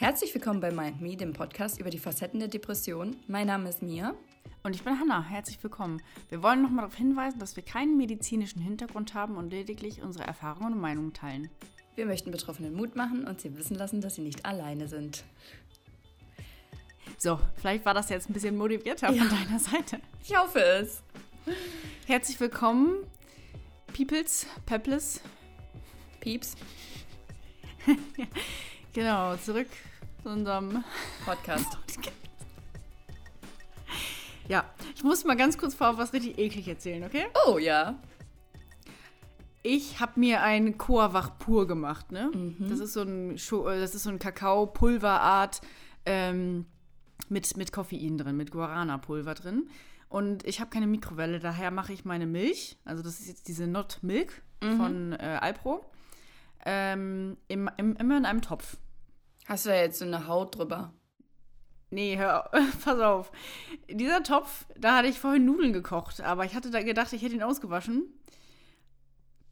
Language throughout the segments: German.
Herzlich willkommen bei Mind Me, dem Podcast über die Facetten der Depression. Mein Name ist Mia. Und ich bin Hanna. Herzlich willkommen. Wir wollen nochmal darauf hinweisen, dass wir keinen medizinischen Hintergrund haben und lediglich unsere Erfahrungen und Meinungen teilen. Wir möchten Betroffenen Mut machen und sie wissen lassen, dass sie nicht alleine sind. So, vielleicht war das jetzt ein bisschen motivierter ja. von deiner Seite. Ich hoffe es. Herzlich willkommen, Peoples, Peples. Pieps. genau, zurück zu unserem Podcast. ja, ich muss mal ganz kurz vorab was richtig eklig erzählen, okay? Oh ja. Ich habe mir ein Coavach pur gemacht, ne? Mhm. Das ist so ein, äh, das ist so ein Kakao-Pulverart ähm, mit, mit Koffein drin, mit Guarana-Pulver drin. Und ich habe keine Mikrowelle, daher mache ich meine Milch, also das ist jetzt diese Not Milk mhm. von äh, Alpro, ähm, im, im, immer in einem Topf. Hast du da jetzt so eine Haut drüber? Nee, hör, pass auf. Dieser Topf, da hatte ich vorhin Nudeln gekocht, aber ich hatte da gedacht, ich hätte ihn ausgewaschen.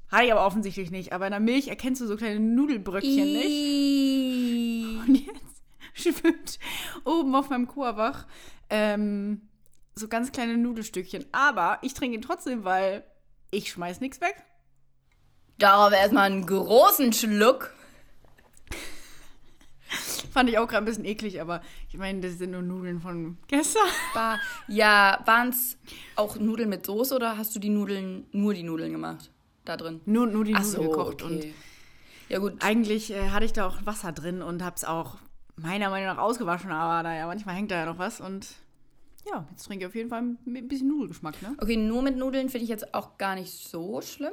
Hatte ich aber offensichtlich nicht. Aber in der Milch erkennst du so kleine Nudelbröckchen, Iii. nicht? Und jetzt schwimmt oben auf meinem Korbach ähm, so ganz kleine Nudelstückchen. Aber ich trinke ihn trotzdem, weil ich schmeiß nichts weg. Darauf erstmal einen großen Schluck. Fand ich auch gerade ein bisschen eklig, aber ich meine, das sind nur Nudeln von gestern. War, ja, waren es auch Nudeln mit Soße oder hast du die Nudeln, nur die Nudeln gemacht? Da drin? Nur, nur die Ach Nudeln so, gekocht. Okay. Und ja, gut. Eigentlich äh, hatte ich da auch Wasser drin und habe es auch meiner Meinung nach ausgewaschen, aber naja, manchmal hängt da ja noch was und ja, jetzt trinke ich auf jeden Fall ein bisschen Nudelgeschmack, ne? Okay, nur mit Nudeln finde ich jetzt auch gar nicht so schlimm.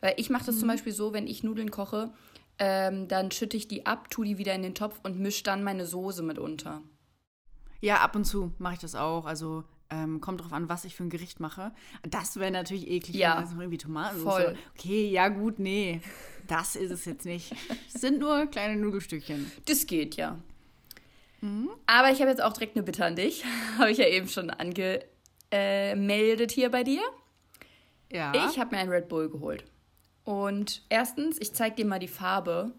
Weil ich mache das mhm. zum Beispiel so, wenn ich Nudeln koche, ähm, dann schütte ich die ab, tue die wieder in den Topf und mische dann meine Soße mit unter. Ja, ab und zu mache ich das auch. Also ähm, kommt drauf an, was ich für ein Gericht mache. Das wäre natürlich eklig, ja. wenn das irgendwie Tomaten Voll. Okay, ja gut, nee. Das ist es jetzt nicht. Es sind nur kleine Nudelstückchen. Das geht ja. Mhm. Aber ich habe jetzt auch direkt eine Bitte an dich. habe ich ja eben schon angemeldet hier bei dir. Ja. Ich habe mir einen Red Bull geholt. Und erstens, ich zeige dir mal die Farbe.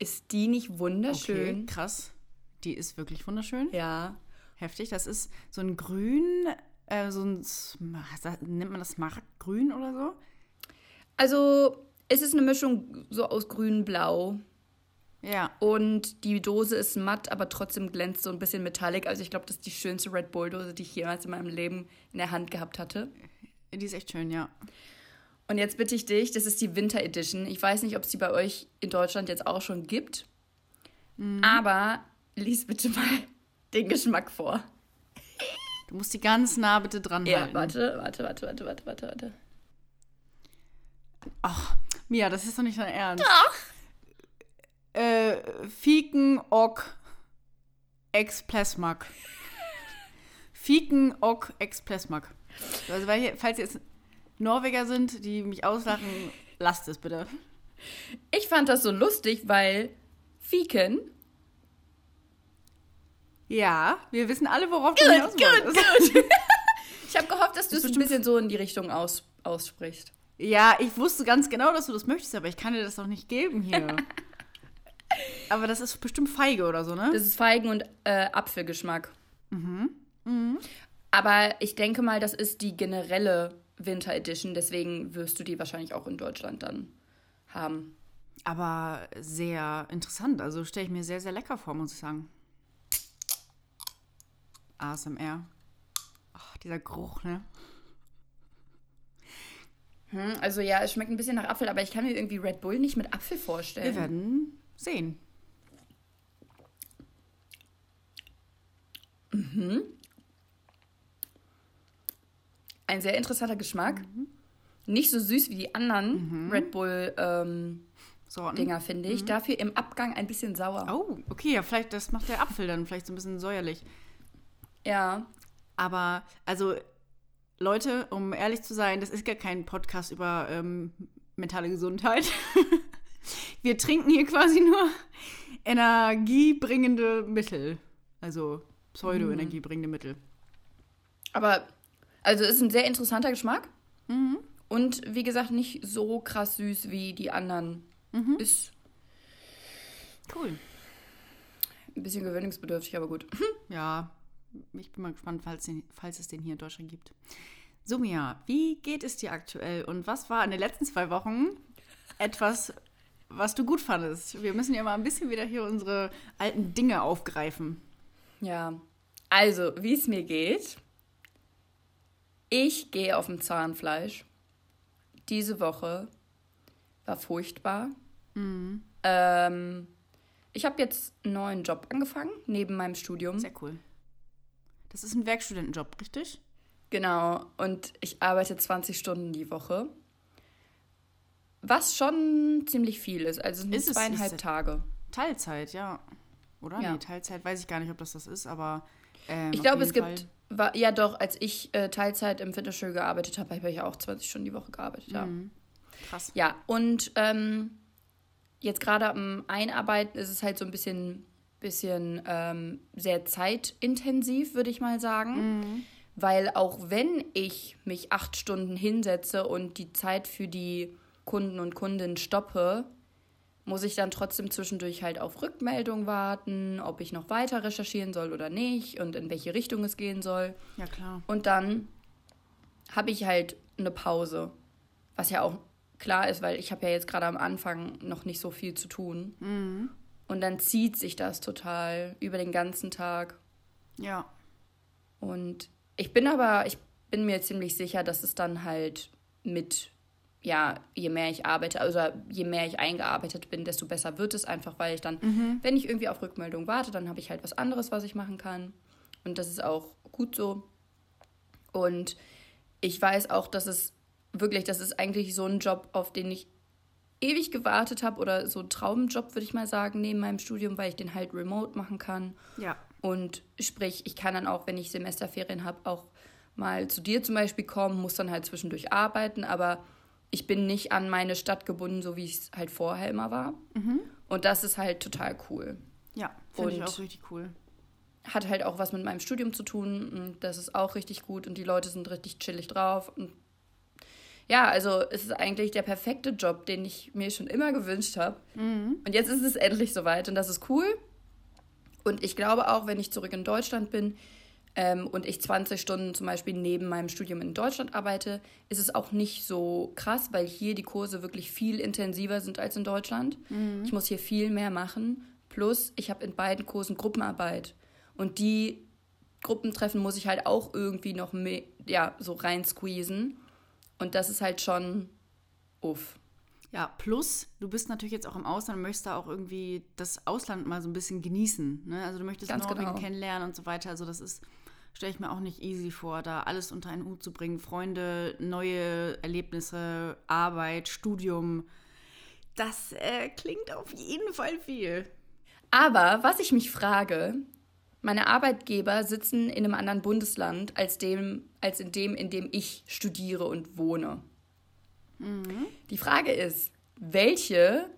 Ist die nicht wunderschön? Okay, krass. Die ist wirklich wunderschön. Ja. Heftig. Das ist so ein Grün, äh, so ein, nennt man das Markgrün oder so? Also, es ist eine Mischung so aus grün-blau. Ja. Und die Dose ist matt, aber trotzdem glänzt so ein bisschen metallic. Also ich glaube, das ist die schönste Red Bull-Dose, die ich jemals in meinem Leben in der Hand gehabt hatte. Die ist echt schön, ja. Und jetzt bitte ich dich, das ist die Winter Edition. Ich weiß nicht, ob es die bei euch in Deutschland jetzt auch schon gibt. Mhm. Aber lies bitte mal den Geschmack vor. Du musst die ganz nah bitte dran ja, halten. warte, warte, warte, warte, warte, warte, warte. Ach, Mia, das ist doch nicht dein Ernst. Doch. Äh, Fiken Ok Explesmak. Fiken Ok Explesmak. Also, weil hier, falls jetzt Norweger sind, die mich auslachen, lasst es bitte. Ich fand das so lustig, weil Fiken. Ja, wir wissen alle, worauf du hinaus gut, gut. Ich habe gehofft, dass du es ein bisschen so in die Richtung aus, aussprichst. Ja, ich wusste ganz genau, dass du das möchtest, aber ich kann dir das doch nicht geben hier. aber das ist bestimmt Feige oder so, ne? Das ist Feigen- und äh, Apfelgeschmack. Mhm. Mhm. Aber ich denke mal, das ist die generelle Winter Edition, deswegen wirst du die wahrscheinlich auch in Deutschland dann haben. Aber sehr interessant, also stelle ich mir sehr, sehr lecker vor, muss ich sagen. ASMR. Ach, dieser Geruch, ne? Hm, also ja, es schmeckt ein bisschen nach Apfel, aber ich kann mir irgendwie Red Bull nicht mit Apfel vorstellen. Wir werden sehen. Mhm. Ein sehr interessanter Geschmack. Mhm. Nicht so süß wie die anderen mhm. Red Bull ähm, Dinger, finde ich. Mhm. Dafür im Abgang ein bisschen sauer. Oh, okay, ja, vielleicht, das macht der Apfel dann vielleicht so ein bisschen säuerlich. Ja. Aber, also, Leute, um ehrlich zu sein, das ist gar kein Podcast über ähm, mentale Gesundheit. Wir trinken hier quasi nur energiebringende Mittel. Also pseudo-energiebringende Mittel. Aber also ist ein sehr interessanter Geschmack. Mhm. Und wie gesagt, nicht so krass süß wie die anderen. Mhm. Ist cool. ein bisschen gewöhnungsbedürftig, aber gut. Ja, ich bin mal gespannt, falls, den, falls es den hier in Deutschland gibt. So, Mia, wie geht es dir aktuell und was war in den letzten zwei Wochen etwas, was du gut fandest? Wir müssen ja mal ein bisschen wieder hier unsere alten Dinge aufgreifen. Ja, also, wie es mir geht. Ich gehe auf dem Zahnfleisch. Diese Woche war furchtbar. Ähm, ich habe jetzt einen neuen Job angefangen, neben meinem Studium. Sehr cool. Das ist ein Werkstudentenjob, richtig? Genau, und ich arbeite 20 Stunden die Woche. Was schon ziemlich viel ist. Also es sind zweieinhalb Teile. Teilzeit, ja. Oder? Ja. Nee, Teilzeit weiß ich gar nicht, ob das das ist, aber. ähm, Ich glaube, es jeden gibt. War, ja, doch, als ich äh, Teilzeit im Fitnessstudio gearbeitet habe, habe ich ja auch 20 Stunden die Woche gearbeitet. Ja, Fall Krass. ja und ähm, jetzt gerade am Einarbeiten ist es halt so ein bisschen, bisschen ähm, sehr zeitintensiv, würde ich mal sagen. Weil auch wenn ich mich acht Stunden hinsetze und die Zeit für die Kunden und Kundinnen stoppe, muss ich dann trotzdem zwischendurch halt auf Rückmeldung warten, ob ich noch weiter recherchieren soll oder nicht und in welche Richtung es gehen soll. Ja, klar. Und dann habe ich halt eine Pause, was ja auch klar ist, weil ich habe ja jetzt gerade am Anfang noch nicht so viel zu tun. Und dann zieht sich das total über den ganzen Tag. Ja. Und ich bin aber, ich bin mir ziemlich sicher, dass es dann halt mit, ja, je mehr ich arbeite, also je mehr ich eingearbeitet bin, desto besser wird es einfach, weil ich dann, wenn ich irgendwie auf Rückmeldung warte, dann habe ich halt was anderes, was ich machen kann. Und das ist auch gut so. Und ich weiß auch, dass es wirklich, das ist eigentlich so ein Job, auf den ich ewig gewartet habe oder so ein Traumjob, würde ich mal sagen, neben meinem Studium, weil ich den halt remote machen kann. Ja. Und sprich, ich kann dann auch, wenn ich Semesterferien habe, auch mal zu dir zum Beispiel kommen, muss dann halt zwischendurch arbeiten, aber ich bin nicht an meine Stadt gebunden, so wie es halt vorher immer war. Und das ist halt total cool. Ja, finde ich auch richtig cool. Hat halt auch was mit meinem Studium zu tun und das ist auch richtig gut und die Leute sind richtig chillig drauf. Und ja, also es ist eigentlich der perfekte Job, den ich mir schon immer gewünscht habe. Und jetzt ist es endlich soweit und das ist cool. Und ich glaube auch, wenn ich zurück in Deutschland bin ähm, und ich 20 Stunden zum Beispiel neben meinem Studium in Deutschland arbeite, ist es auch nicht so krass, weil hier die Kurse wirklich viel intensiver sind als in Deutschland. Ich muss hier viel mehr machen. Plus, ich habe in beiden Kursen Gruppenarbeit. Und die Gruppentreffen muss ich halt auch irgendwie noch mehr, ja, so rein squeezen. Und das ist halt schon uff. Ja, plus, du bist natürlich jetzt auch im Ausland und möchtest da auch irgendwie das Ausland mal so ein bisschen genießen. Ne? Also du möchtest Ganz Norwegen genau. kennenlernen und so weiter. Also das ist, stelle ich mir auch nicht easy vor, da alles unter einen Hut zu bringen. Freunde, neue Erlebnisse, Arbeit, Studium. Das äh, klingt auf jeden Fall viel. Aber was ich mich frage, meine Arbeitgeber sitzen in einem anderen Bundesland als, dem, als in dem, in dem ich studiere und wohne. Die Frage ist, welche,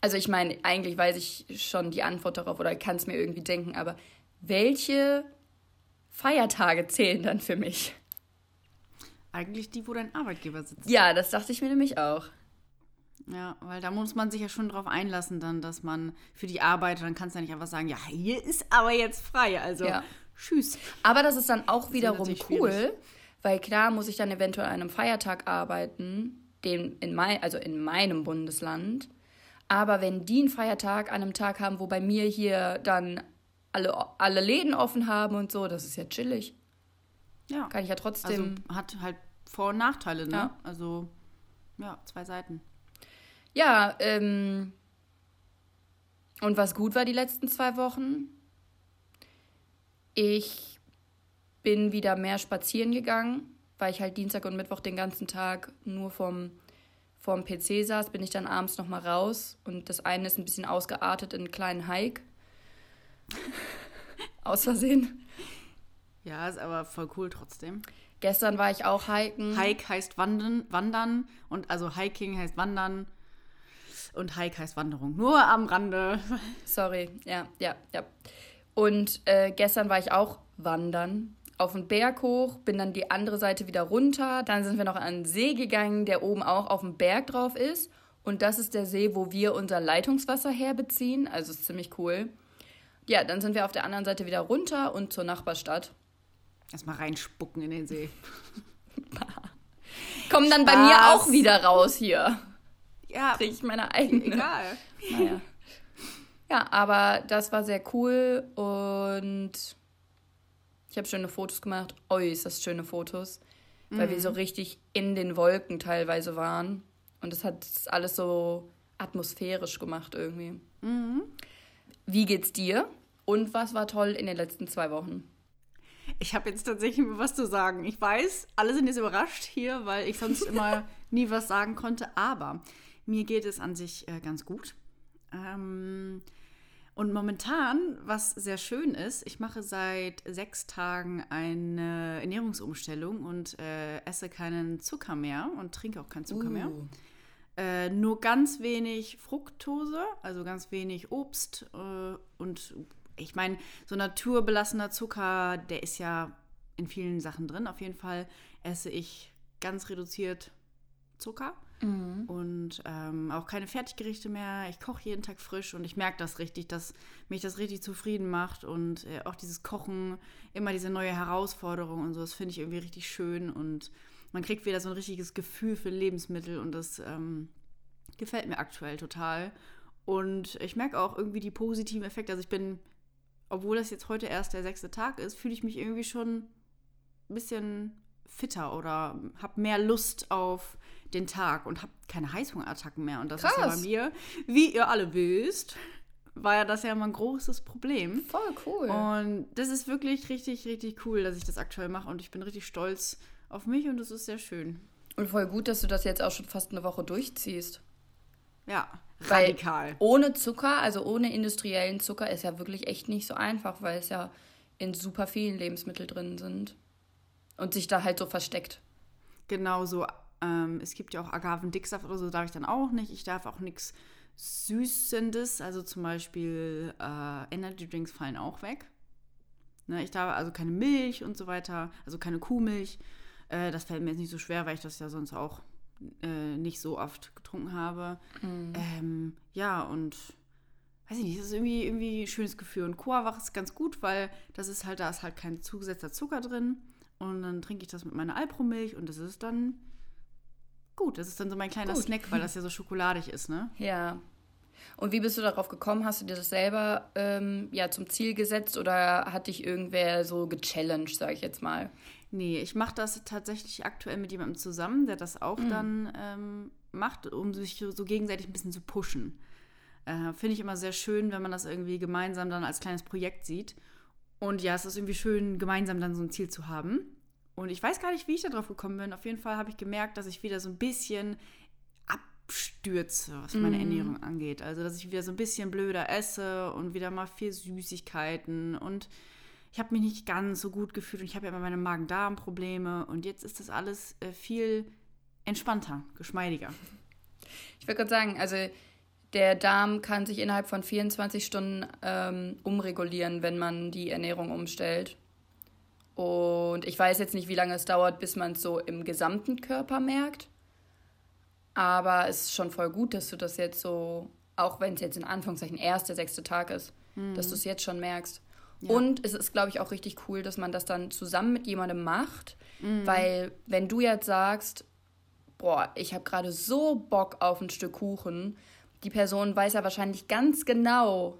also ich meine, eigentlich weiß ich schon die Antwort darauf oder kann es mir irgendwie denken, aber welche Feiertage zählen dann für mich? Eigentlich die, wo dein Arbeitgeber sitzt. Ja, das dachte ich mir nämlich auch. Ja, weil da muss man sich ja schon drauf einlassen, dann, dass man für die Arbeit, dann kannst du ja nicht einfach sagen, ja, hier ist aber jetzt frei. Also, Ja. tschüss. Aber das ist dann auch wiederum natürlich cool, schwierig. weil klar muss ich dann eventuell an einem Feiertag arbeiten, den in mein, also in meinem Bundesland. Aber wenn die einen Feiertag an einem Tag haben, wo bei mir hier dann alle, alle Läden offen haben und so, das ist ja chillig. Ja. Kann ich ja Also trotzdem. hat halt Vor- und Nachteile, ne? Ja. Also, ja, zwei Seiten. ja, ähm. Und was gut war die letzten zwei Wochen? Ich bin wieder mehr spazieren gegangen, weil ich halt Dienstag und Mittwoch den ganzen Tag nur vom, vorm PC saß, bin ich dann abends nochmal raus und das eine ist ein bisschen ausgeartet in einen kleinen Hike. Aus Versehen. Ja, ist aber voll cool trotzdem. Gestern war ich auch hiken. Hike heißt wandern, wandern und also Hiking heißt wandern und Hike heißt Wanderung. Nur am Rande. Sorry, ja, ja, ja. Und äh, gestern war ich auch wandern. Auf den Berg hoch, bin dann die andere Seite wieder runter. Dann sind wir noch an den See gegangen, der oben auch auf dem Berg drauf ist. Und das ist der See, wo wir unser Leitungswasser herbeziehen. Also ist ziemlich cool. Ja, dann sind wir auf der anderen Seite wieder runter und zur Nachbarstadt. Erstmal reinspucken in den See. Kommen dann bei mir Spaß. auch wieder raus hier. Ja, Kriege ich meine eigene. egal. Naja. Ja, aber das war sehr cool und ich habe schöne Fotos gemacht, äußerst schöne Fotos, weil wir so richtig in den Wolken teilweise waren und das hat alles so atmosphärisch gemacht irgendwie. Wie geht's dir? Und was war toll in den letzten zwei Wochen? Ich habe jetzt tatsächlich was zu sagen. Ich weiß, alle sind jetzt überrascht hier, weil ich sonst immer nie was sagen konnte. Aber mir geht es an sich äh, ganz gut. Ähm, und momentan, was sehr schön ist, ich mache seit sechs Tagen eine Ernährungsumstellung und äh, esse keinen Zucker mehr und trinke auch keinen Zucker mehr. Äh, nur ganz wenig Fructose, also ganz wenig Obst äh, und ich meine, so naturbelassener Zucker, der ist ja in vielen Sachen drin. Auf jeden Fall esse ich ganz reduziert Zucker und ähm, auch keine Fertiggerichte mehr. Ich koche jeden Tag frisch und ich merke das richtig, dass mich das richtig zufrieden macht und äh, auch dieses Kochen, immer diese neue Herausforderung und so, das finde ich irgendwie richtig schön und man kriegt wieder so ein richtiges Gefühl für Lebensmittel und das ähm, gefällt mir aktuell total. Und ich merke auch irgendwie die positiven Effekte. Also ich bin, obwohl das jetzt heute erst der sechste Tag ist, fühle ich mich irgendwie schon ein bisschen fitter oder habe mehr Lust auf den Tag und habe keine Heißhungerattacken mehr. Und das ist ja bei Krass. mir, wie ihr alle wisst, war ja das ja immer ein großes Problem. Voll cool. Und das ist wirklich richtig, richtig cool, dass ich das aktuell mache. Und ich bin richtig stolz auf mich und das ist sehr schön. Und voll gut, dass du das jetzt auch schon fast eine Woche durchziehst. Ja, Weil radikal. Ohne Zucker, also ohne industriellen Zucker, ist ja wirklich echt nicht so einfach, weil es ja in super vielen Lebensmitteln drin sind. Und sich da halt so versteckt. Genauso, ähm, es gibt ja auch Agavendicksaft oder so, darf ich dann auch nicht. Ich darf auch nichts Süßendes, also zum Beispiel äh, Energy Drinks fallen auch weg. Ne, ich darf also keine Milch und so weiter, also keine Kuhmilch. Äh, das fällt mir jetzt nicht so schwer, weil ich das ja sonst auch äh, nicht so oft getrunken habe. Ähm, ja, und weiß ich nicht, das ist irgendwie, irgendwie ein schönes Gefühl. Und Coavach ist ganz gut, weil das ist halt, da ist halt kein zugesetzter Zucker drin. Und dann trinke ich das mit meiner Alpro-Milch und das ist dann gut. Das ist dann so mein kleiner Gut. Snack, weil das ja so schokoladig ist, ne? Ja. Und wie bist du darauf gekommen? Hast du dir das selber ähm, ja, zum Ziel gesetzt oder hat dich irgendwer so gechallenged, sage ich jetzt mal? Nee, ich mache das tatsächlich aktuell mit jemandem zusammen, der das auch dann ähm, macht, um sich so gegenseitig ein bisschen zu pushen. Äh, Finde ich immer sehr schön, wenn man das irgendwie gemeinsam dann als kleines Projekt sieht. Und ja, es ist irgendwie schön, gemeinsam dann so ein Ziel zu haben. Und ich weiß gar nicht, wie ich da drauf gekommen bin. Auf jeden Fall habe ich gemerkt, dass ich wieder so ein bisschen abstürze, was meine Ernährung angeht. Also, dass ich wieder so ein bisschen blöder esse und wieder mal viel Süßigkeiten und ich habe mich nicht ganz so gut gefühlt und ich habe ja immer meine Magen-Darm-Probleme und jetzt ist das alles äh, viel entspannter, geschmeidiger. Ich würde gerade sagen, also der Darm kann sich innerhalb von 24 Stunden ähm, umregulieren, wenn man die Ernährung umstellt. Und ich weiß jetzt nicht, wie lange es dauert, bis man es so im gesamten Körper merkt. Aber es ist schon voll gut, dass du das jetzt so, auch wenn es jetzt in Anführungszeichen erst der sechste Tag ist, dass du es jetzt schon merkst. Und es ist, glaube ich, auch richtig cool, dass man das dann zusammen mit jemandem macht. Weil wenn du jetzt sagst, boah, ich habe gerade so Bock auf ein Stück Kuchen, die Person weiß ja wahrscheinlich ganz genau,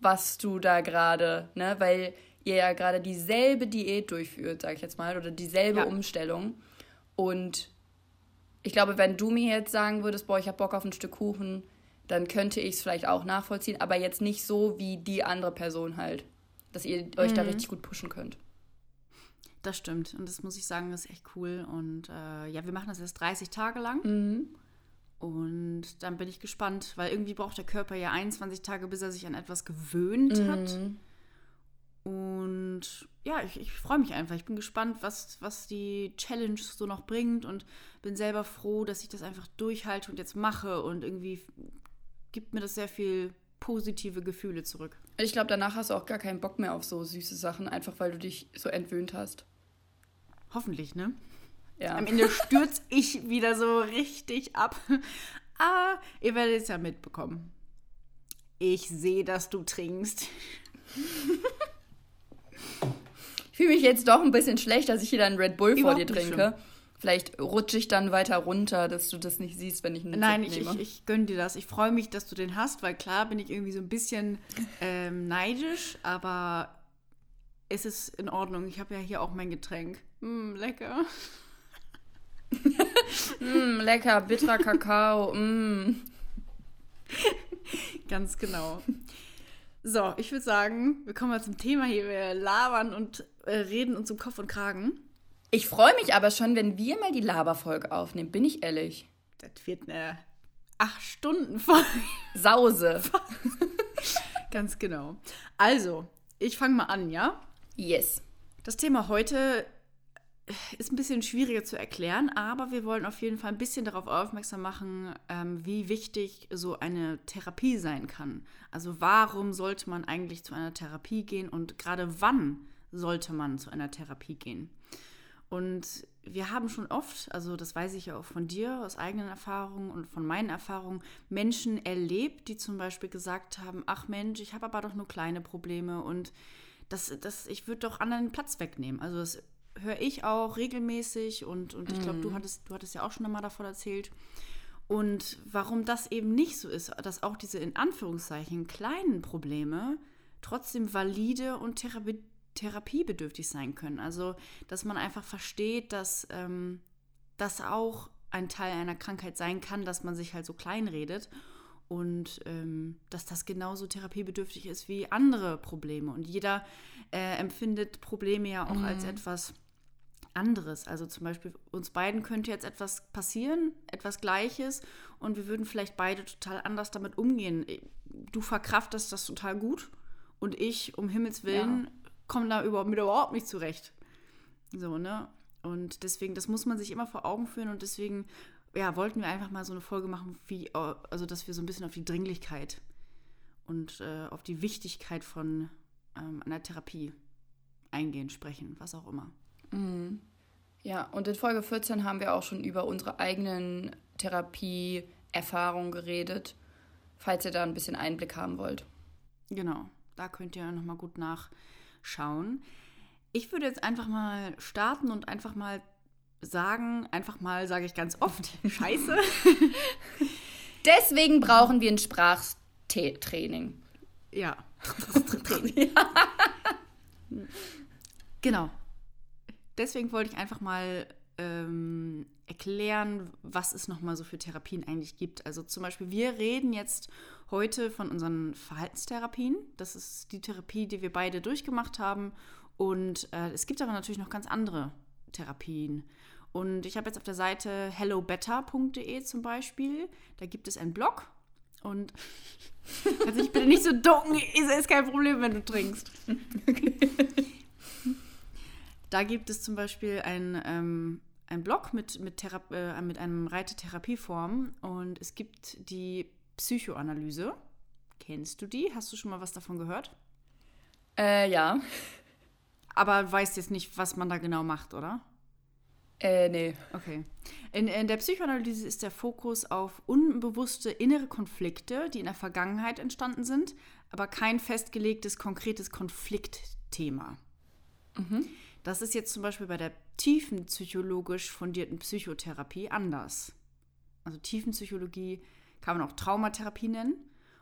was du da gerade, ne, weil ihr ja gerade dieselbe Diät durchführt, sag ich jetzt mal, oder dieselbe Ja. Umstellung. Und ich glaube, wenn du mir jetzt sagen würdest, boah, ich habe Bock auf ein Stück Kuchen, dann könnte ich es vielleicht auch nachvollziehen, aber jetzt nicht so wie die andere Person halt, dass ihr euch da richtig gut pushen könnt. Das stimmt und das muss ich sagen, das ist echt cool. Und äh, ja, wir machen das jetzt 30 Tage lang. Und dann bin ich gespannt, weil irgendwie braucht der Körper ja 21 Tage, bis er sich an etwas gewöhnt hat. Und ja, ich, ich freue mich einfach. Ich bin gespannt, was, was die Challenge so noch bringt und bin selber froh, dass ich das einfach durchhalte und jetzt mache. Und irgendwie gibt mir das sehr viel positive Gefühle zurück. Ich glaube, danach hast du auch gar keinen Bock mehr auf so süße Sachen, einfach weil du dich so entwöhnt hast. Hoffentlich, ne? Ja. Am Ende stürze ich wieder so richtig ab. Aber ihr werdet es ja mitbekommen. Ich sehe, dass du trinkst. Ich fühle mich jetzt doch ein bisschen schlecht, dass ich hier dann Red Bull vor Überhaupt dir nicht trinke. Vielleicht rutsche ich dann weiter runter, dass du das nicht siehst, wenn ich einen Nein, ich, nehme. ich, ich gönne dir das. Ich freue mich, dass du den hast, weil klar bin ich irgendwie so ein bisschen ähm, neidisch, aber es ist in Ordnung. Ich habe ja hier auch mein Getränk. Mm, lecker. Mm, lecker, bitterer Kakao. Mm. Ganz genau. So, ich würde sagen, wir kommen mal zum Thema hier. Wir labern und äh, reden uns um Kopf und Kragen. Ich freue mich aber schon, wenn wir mal die Laberfolge aufnehmen, bin ich ehrlich. Das wird eine acht Stunden Folge. Sause. Ganz genau. Also, ich fange mal an, ja? Yes. Das Thema heute ist ein bisschen schwieriger zu erklären, aber wir wollen auf jeden Fall ein bisschen darauf aufmerksam machen, ähm, wie wichtig so eine Therapie sein kann. Also warum sollte man eigentlich zu einer Therapie gehen und gerade wann sollte man zu einer Therapie gehen? Und wir haben schon oft, also das weiß ich ja auch von dir aus eigenen Erfahrungen und von meinen Erfahrungen, Menschen erlebt, die zum Beispiel gesagt haben, ach Mensch, ich habe aber doch nur kleine Probleme und das, das, ich würde doch anderen Platz wegnehmen. Also das höre ich auch regelmäßig und, und ich glaube, du hattest, du hattest ja auch schon einmal davon erzählt. Und warum das eben nicht so ist, dass auch diese in Anführungszeichen kleinen Probleme trotzdem valide und Therapie, therapiebedürftig sein können. Also, dass man einfach versteht, dass ähm, das auch ein Teil einer Krankheit sein kann, dass man sich halt so klein redet und ähm, dass das genauso therapiebedürftig ist wie andere Probleme. Und jeder äh, empfindet Probleme ja auch als etwas anderes. Also zum Beispiel uns beiden könnte jetzt etwas passieren, etwas Gleiches, und wir würden vielleicht beide total anders damit umgehen. Du verkraftest das total gut und ich, um Himmels Willen, komme da überhaupt, mit überhaupt nicht zurecht. So, ne? Und deswegen, das muss man sich immer vor Augen führen und deswegen, ja, wollten wir einfach mal so eine Folge machen, wie, also dass wir so ein bisschen auf die Dringlichkeit und äh, auf die Wichtigkeit von ähm, einer Therapie eingehen, sprechen, was auch immer. Ja, und in Folge 14 haben wir auch schon über unsere eigenen Therapieerfahrungen geredet, falls ihr da ein bisschen Einblick haben wollt. Genau, da könnt ihr nochmal gut nachschauen. Ich würde jetzt einfach mal starten und einfach mal sagen, einfach mal sage ich ganz oft, scheiße. Deswegen brauchen wir ein Sprachtraining. Ja. Genau. Deswegen wollte ich einfach mal ähm, erklären, was es nochmal so für Therapien eigentlich gibt. Also zum Beispiel, wir reden jetzt heute von unseren Verhaltenstherapien. Das ist die Therapie, die wir beide durchgemacht haben. Und äh, es gibt aber natürlich noch ganz andere Therapien. Und ich habe jetzt auf der Seite hellobetter.de zum Beispiel, da gibt es einen Blog. Und also ich bitte nicht so ducken, ist, ist kein Problem, wenn du trinkst. Da gibt es zum Beispiel ein, ähm, ein Blog mit, mit, Thera- äh, mit einem Reitetherapieform und es gibt die Psychoanalyse. Kennst du die? Hast du schon mal was davon gehört? Äh, ja. Aber weißt jetzt nicht, was man da genau macht, oder? Äh, nee. Okay. In, in der Psychoanalyse ist der Fokus auf unbewusste innere Konflikte, die in der Vergangenheit entstanden sind, aber kein festgelegtes, konkretes Konfliktthema. Das ist jetzt zum Beispiel bei der tiefenpsychologisch fundierten Psychotherapie anders. Also Tiefenpsychologie kann man auch Traumatherapie nennen.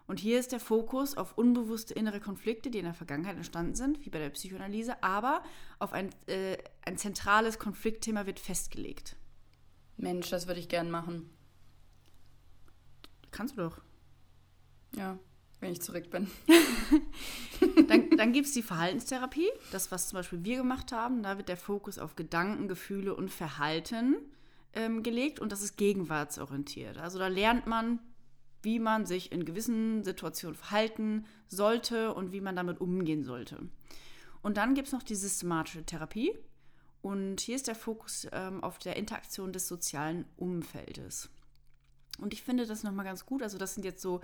Und hier ist der Fokus auf unbewusste innere Konflikte, die in der Vergangenheit entstanden sind, wie bei der Psychoanalyse, aber auf ein, äh, ein zentrales Konfliktthema wird festgelegt. Mensch, das würde ich gern machen. Kannst du doch. Ja, wenn ich zurück bin. Dann, dann gibt es die Verhaltenstherapie, das, was zum Beispiel wir gemacht haben. Da wird der Fokus auf Gedanken, Gefühle und Verhalten ähm, gelegt und das ist gegenwartsorientiert. Also da lernt man, wie man sich in gewissen Situationen verhalten sollte und wie man damit umgehen sollte. Und dann gibt es noch die systematische Therapie. Und hier ist der Fokus ähm, auf der Interaktion des sozialen Umfeldes. Und ich finde das nochmal ganz gut. Also, das sind jetzt so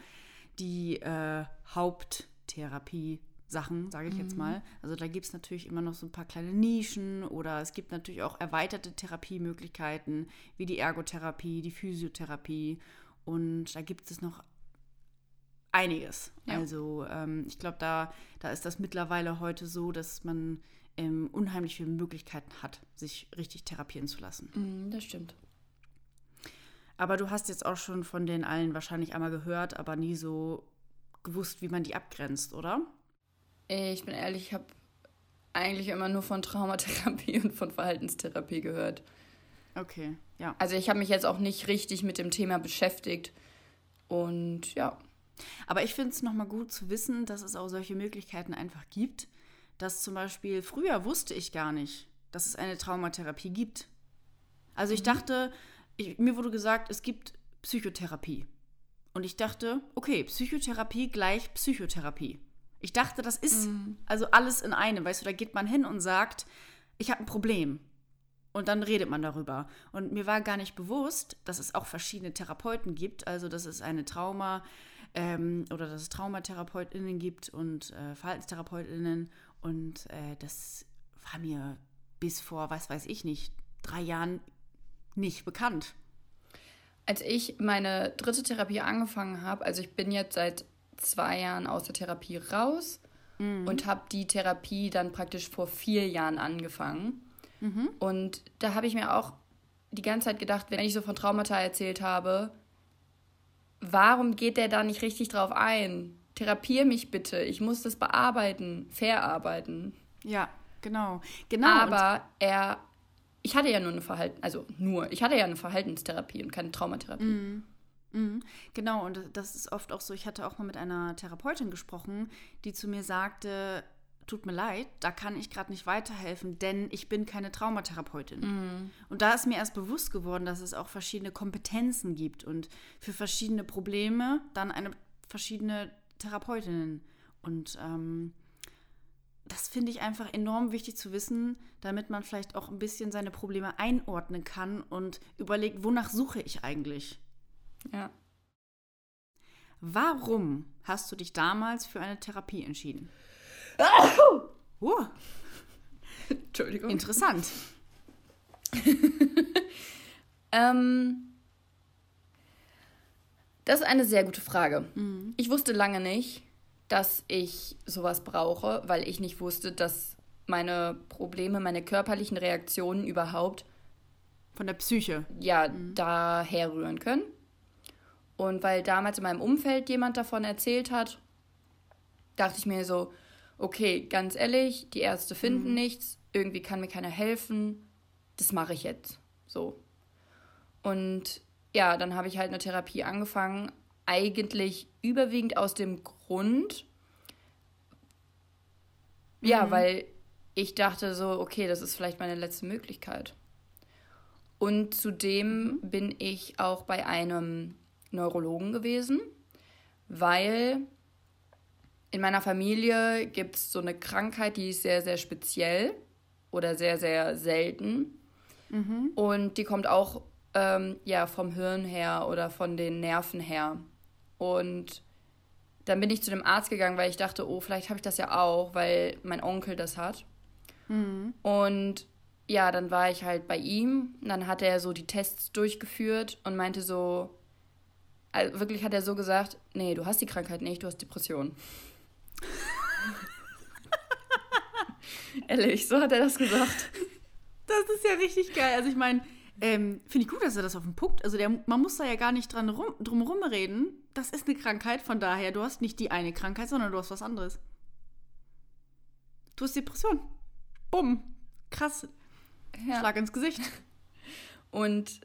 die äh, Haupttherapie-Sachen, sage ich jetzt mal. Also, da gibt es natürlich immer noch so ein paar kleine Nischen oder es gibt natürlich auch erweiterte Therapiemöglichkeiten wie die Ergotherapie, die Physiotherapie. Und da gibt es noch einiges. Ja. Also ähm, ich glaube, da, da ist das mittlerweile heute so, dass man ähm, unheimlich viele Möglichkeiten hat, sich richtig therapieren zu lassen. Mm, das stimmt. Aber du hast jetzt auch schon von den allen wahrscheinlich einmal gehört, aber nie so gewusst, wie man die abgrenzt, oder? Ich bin ehrlich, ich habe eigentlich immer nur von Traumatherapie und von Verhaltenstherapie gehört. Okay, ja. Also ich habe mich jetzt auch nicht richtig mit dem Thema beschäftigt. Und ja. Aber ich finde es nochmal gut zu wissen, dass es auch solche Möglichkeiten einfach gibt. Dass zum Beispiel, früher wusste ich gar nicht, dass es eine Traumatherapie gibt. Also ich mhm. dachte, ich, mir wurde gesagt, es gibt Psychotherapie. Und ich dachte, okay, Psychotherapie gleich Psychotherapie. Ich dachte, das ist mhm. also alles in einem. Weißt du, da geht man hin und sagt, ich habe ein Problem. Und dann redet man darüber. Und mir war gar nicht bewusst, dass es auch verschiedene Therapeuten gibt. Also, dass es eine Trauma- ähm, oder dass es TraumatherapeutInnen gibt und äh, VerhaltenstherapeutInnen. Und äh, das war mir bis vor, was weiß ich nicht, drei Jahren nicht bekannt. Als ich meine dritte Therapie angefangen habe, also ich bin jetzt seit zwei Jahren aus der Therapie raus mhm. und habe die Therapie dann praktisch vor vier Jahren angefangen. Mhm. Und da habe ich mir auch die ganze Zeit gedacht, wenn ich so von Traumata erzählt habe, warum geht der da nicht richtig drauf ein? Therapier mich bitte, ich muss das bearbeiten, verarbeiten. Ja, genau. genau. Aber er, ich hatte ja nur eine Verhalten, also nur, ich hatte ja eine Verhaltenstherapie und keine Traumatherapie. Mhm. Mhm, genau, und das ist oft auch so. Ich hatte auch mal mit einer Therapeutin gesprochen, die zu mir sagte, tut mir leid, da kann ich gerade nicht weiterhelfen, denn ich bin keine Traumatherapeutin. Mhm. Und da ist mir erst bewusst geworden, dass es auch verschiedene Kompetenzen gibt und für verschiedene Probleme dann eine verschiedene Therapeutinnen. Und ähm, das finde ich einfach enorm wichtig zu wissen, damit man vielleicht auch ein bisschen seine Probleme einordnen kann und überlegt, wonach suche ich eigentlich? Ja. Warum hast du dich damals für eine Therapie entschieden? Oh. Entschuldigung. Interessant. ähm, das ist eine sehr gute Frage. Mhm. Ich wusste lange nicht, dass ich sowas brauche, weil ich nicht wusste, dass meine Probleme, meine körperlichen Reaktionen überhaupt von der Psyche ja mhm. da herrühren können. Und weil damals in meinem Umfeld jemand davon erzählt hat, dachte ich mir so, okay, ganz ehrlich, die Ärzte finden mhm. nichts, irgendwie kann mir keiner helfen, das mache ich jetzt. So. Und ja, dann habe ich halt eine Therapie angefangen, eigentlich überwiegend aus dem Grund, mhm. ja, weil ich dachte so, okay, das ist vielleicht meine letzte Möglichkeit. Und zudem mhm. bin ich auch bei einem Neurologen gewesen, weil in meiner Familie gibt es so eine Krankheit, die ist sehr, sehr speziell oder sehr, sehr selten. Mhm. Und die kommt auch ähm, ja, vom Hirn her oder von den Nerven her. Und dann bin ich zu dem Arzt gegangen, weil ich dachte, oh, vielleicht habe ich das ja auch, weil mein Onkel das hat. Mhm. Und ja, dann war ich halt bei ihm. Dann hat er so die Tests durchgeführt und meinte so, also wirklich hat er so gesagt, nee, du hast die Krankheit nicht, du hast Depression. Ehrlich, so hat er das gesagt. Das ist ja richtig geil. Also ich meine, ähm, finde ich gut, dass er das auf den Punkt. Also der, man muss da ja gar nicht dran rum, drum reden. Das ist eine Krankheit, von daher, du hast nicht die eine Krankheit, sondern du hast was anderes. Du hast Depression. Bumm. Krass. Ja. Schlag ins Gesicht. Und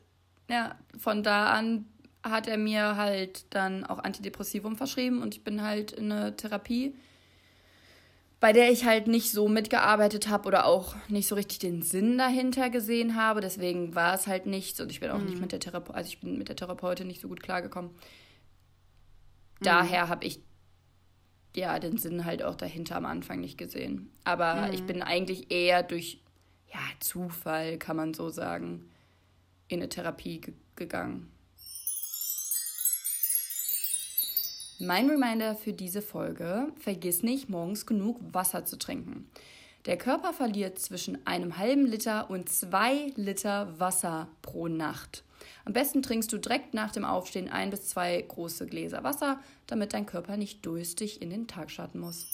ja, von da an hat er mir halt dann auch Antidepressivum verschrieben und ich bin halt in eine Therapie, bei der ich halt nicht so mitgearbeitet habe oder auch nicht so richtig den Sinn dahinter gesehen habe. Deswegen war es halt nichts und ich bin auch mhm. nicht mit der Therapeutin, also ich bin mit der Therapeutin nicht so gut klargekommen. Daher mhm. habe ich ja den Sinn halt auch dahinter am Anfang nicht gesehen. Aber mhm. ich bin eigentlich eher durch ja, Zufall, kann man so sagen, in eine Therapie gegangen. Mein Reminder für diese Folge, vergiss nicht, morgens genug Wasser zu trinken. Der Körper verliert zwischen einem halben Liter und zwei Liter Wasser pro Nacht. Am besten trinkst du direkt nach dem Aufstehen ein bis zwei große Gläser Wasser, damit dein Körper nicht durstig in den Tag starten muss.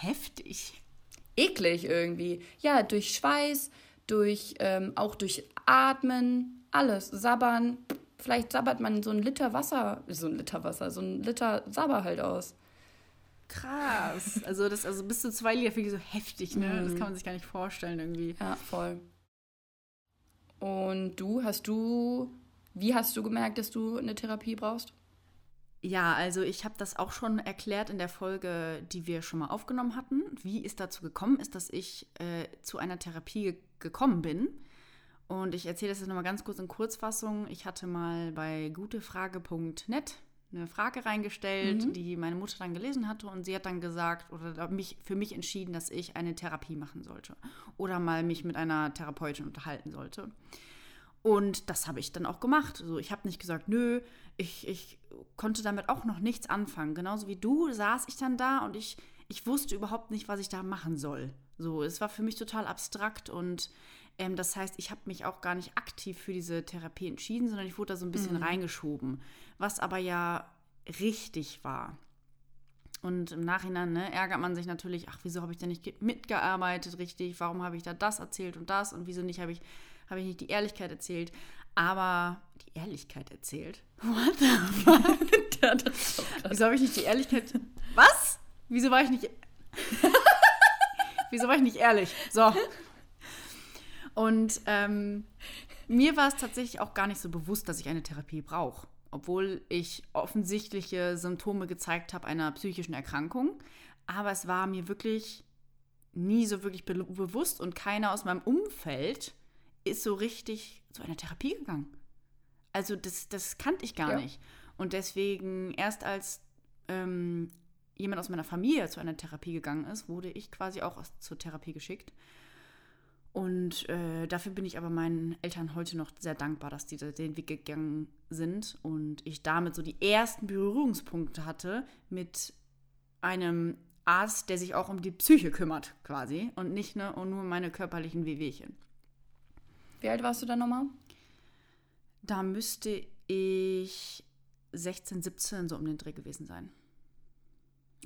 Heftig. Eklig irgendwie. Ja, durch Schweiß, durch ähm, auch durch Atmen, alles. Sabbern. Vielleicht sabbert man so ein Liter Wasser, so ein Liter Wasser, so ein Liter Sabber halt aus. Krass. Also das, also bis zu zwei Liter finde ich so heftig, ne? Das kann man sich gar nicht vorstellen irgendwie. Ja, voll. Und du, hast du, wie hast du gemerkt, dass du eine Therapie brauchst? Ja, also ich habe das auch schon erklärt in der Folge, die wir schon mal aufgenommen hatten. Wie es dazu gekommen ist, dass ich äh, zu einer Therapie gekommen bin. Und ich erzähle das jetzt nochmal ganz kurz in Kurzfassung. Ich hatte mal bei gutefrage.net eine Frage reingestellt, mhm. die meine Mutter dann gelesen hatte und sie hat dann gesagt oder mich für mich entschieden, dass ich eine Therapie machen sollte oder mal mich mit einer Therapeutin unterhalten sollte. Und das habe ich dann auch gemacht. So, ich habe nicht gesagt, nö, ich, ich konnte damit auch noch nichts anfangen. Genauso wie du saß ich dann da und ich, ich wusste überhaupt nicht, was ich da machen soll. So, es war für mich total abstrakt und ähm, das heißt, ich habe mich auch gar nicht aktiv für diese Therapie entschieden, sondern ich wurde da so ein bisschen mhm. reingeschoben, was aber ja richtig war. Und im Nachhinein ne, ärgert man sich natürlich, ach, wieso habe ich da nicht mitgearbeitet richtig? Warum habe ich da das erzählt und das? Und wieso nicht habe ich, hab ich nicht die Ehrlichkeit erzählt? Aber die Ehrlichkeit erzählt? What the fuck? wieso habe ich nicht die Ehrlichkeit? Was? Wieso war ich nicht. wieso war ich nicht ehrlich? So. Und ähm, mir war es tatsächlich auch gar nicht so bewusst, dass ich eine Therapie brauche. Obwohl ich offensichtliche Symptome gezeigt habe einer psychischen Erkrankung. Aber es war mir wirklich nie so wirklich be bewusst und keiner aus meinem Umfeld ist so richtig zu einer Therapie gegangen. Also das, das kannte ich gar ja. nicht. Und deswegen, erst als ähm, jemand aus meiner Familie zu einer Therapie gegangen ist, wurde ich quasi auch zur Therapie geschickt. Und äh, dafür bin ich aber meinen Eltern heute noch sehr dankbar, dass die den Weg gegangen sind und ich damit so die ersten Berührungspunkte hatte mit einem Arzt, der sich auch um die Psyche kümmert, quasi, und nicht ne, und nur meine körperlichen Wehwehchen. Wie alt warst du da nochmal? Da müsste ich 16, 17 so um den Dreh gewesen sein.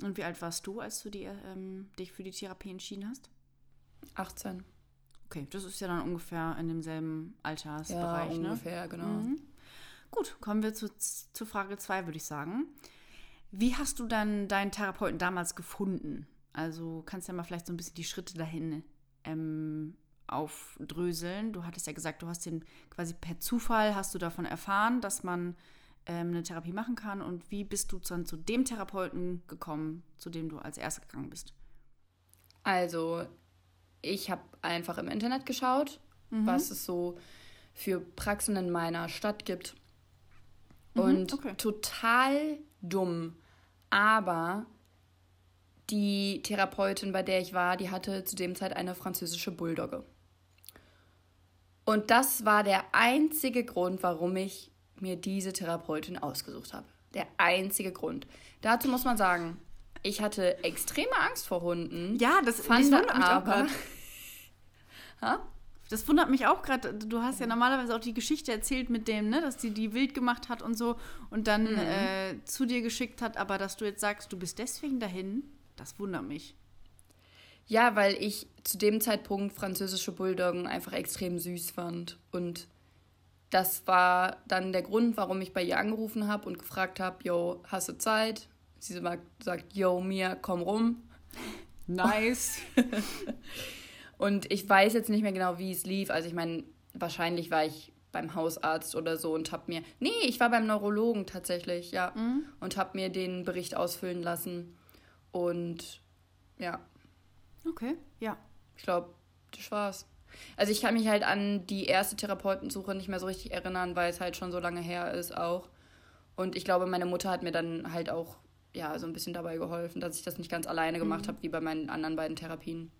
Und wie alt warst du, als du die, ähm, dich für die Therapie entschieden hast? 18. Okay, das ist ja dann ungefähr in demselben Altersbereich, ja, ne? ungefähr, genau. Mhm. Gut, kommen wir zu, zu Frage 2, würde ich sagen. Wie hast du dann deinen Therapeuten damals gefunden? Also kannst du ja mal vielleicht so ein bisschen die Schritte dahin ähm, aufdröseln. Du hattest ja gesagt, du hast den quasi per Zufall hast du davon erfahren, dass man ähm, eine Therapie machen kann. Und wie bist du dann zu dem Therapeuten gekommen, zu dem du als erster gegangen bist? Also ich habe einfach im Internet geschaut, mhm. was es so für Praxen in meiner Stadt gibt. Mhm, Und okay. total dumm. Aber die Therapeutin, bei der ich war, die hatte zu dem Zeit eine französische Bulldogge. Und das war der einzige Grund, warum ich mir diese Therapeutin ausgesucht habe. Der einzige Grund. Dazu muss man sagen, ich hatte extreme Angst vor Hunden. Ja, das fand das wundert mich aber. Auch das wundert mich auch gerade. Du hast ja normalerweise auch die Geschichte erzählt mit dem, ne, dass sie die wild gemacht hat und so und dann mhm. äh, zu dir geschickt hat, aber dass du jetzt sagst, du bist deswegen dahin, das wundert mich. Ja, weil ich zu dem Zeitpunkt französische Bulldoggen einfach extrem süß fand. Und das war dann der Grund, warum ich bei ihr angerufen habe und gefragt habe, yo, hast du Zeit? Sie sagt, yo, Mia, komm rum. Nice. und ich weiß jetzt nicht mehr genau, wie es lief. Also ich meine, wahrscheinlich war ich beim Hausarzt oder so und habe mir, nee, ich war beim Neurologen tatsächlich, ja, mhm. und habe mir den Bericht ausfüllen lassen und ja. Okay, ja. Ich glaube, das war's. Also ich kann mich halt an die erste Therapeutensuche nicht mehr so richtig erinnern, weil es halt schon so lange her ist auch. Und ich glaube, meine Mutter hat mir dann halt auch ja so ein bisschen dabei geholfen, dass ich das nicht ganz alleine gemacht mhm. habe, wie bei meinen anderen beiden Therapien.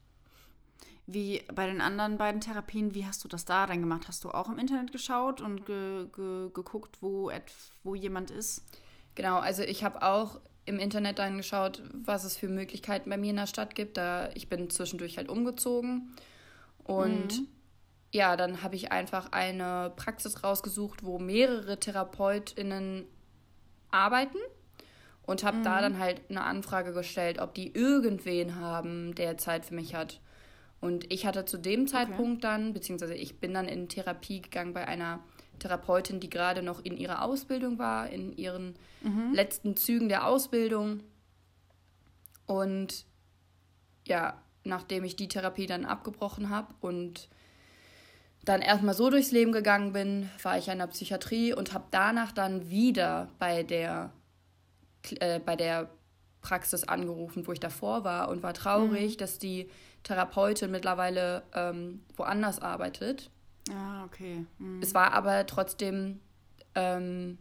Wie bei den anderen beiden Therapien, wie hast du das da dann gemacht? Hast du auch im Internet geschaut und ge ge geguckt, wo, wo jemand ist? Genau, also ich habe auch im Internet dann geschaut, was es für Möglichkeiten bei mir in der Stadt gibt. Da ich bin zwischendurch halt umgezogen Und mhm. ja, dann habe ich einfach eine Praxis rausgesucht, wo mehrere TherapeutInnen arbeiten und habe mhm. da dann halt eine Anfrage gestellt, ob die irgendwen haben, der Zeit für mich hat. Und ich hatte zu dem Zeitpunkt okay. dann, beziehungsweise ich bin dann in Therapie gegangen bei einer Therapeutin, die gerade noch in ihrer Ausbildung war, in ihren mhm. letzten Zügen der Ausbildung. Und ja, nachdem ich die Therapie dann abgebrochen habe und dann erstmal so durchs Leben gegangen bin, war ich in der Psychiatrie und habe danach dann wieder bei der, äh, bei der Praxis angerufen, wo ich davor war und war traurig, mhm. dass die Therapeutin mittlerweile ähm, woanders arbeitet. Ah, okay. Mhm. Es war aber trotzdem ähm,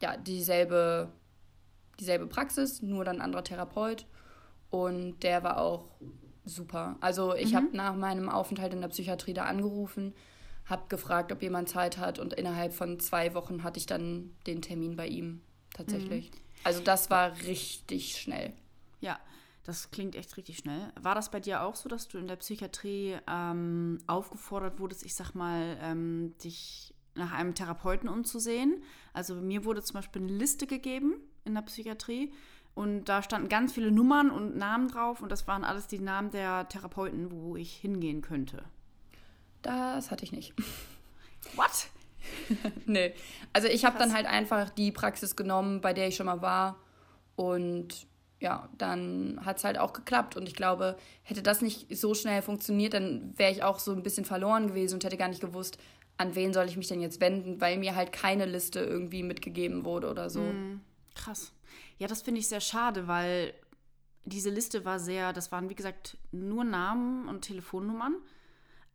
ja, dieselbe, dieselbe Praxis, nur dann anderer Therapeut. Und der war auch super. Also ich mhm. habe nach meinem Aufenthalt in der Psychiatrie da angerufen, habe gefragt, ob jemand Zeit hat und innerhalb von zwei Wochen hatte ich dann den Termin bei ihm tatsächlich. Mhm. Also das war richtig schnell. Ja, das klingt echt richtig schnell. War das bei dir auch so, dass du in der Psychiatrie ähm, aufgefordert wurdest, ich sag mal, ähm, dich nach einem Therapeuten umzusehen? Also mir wurde zum Beispiel eine Liste gegeben in der Psychiatrie und da standen ganz viele Nummern und Namen drauf und das waren alles die Namen der Therapeuten, wo ich hingehen könnte. Das hatte ich nicht. What? nee. Also ich habe dann halt einfach die Praxis genommen, bei der ich schon mal war. Und ja, dann hat es halt auch geklappt. Und ich glaube, hätte das nicht so schnell funktioniert, dann wäre ich auch so ein bisschen verloren gewesen und hätte gar nicht gewusst, an wen soll ich mich denn jetzt wenden, weil mir halt keine Liste irgendwie mitgegeben wurde oder so. Mm, krass. Ja, das finde ich sehr schade, weil diese Liste war sehr, das waren wie gesagt nur Namen und Telefonnummern,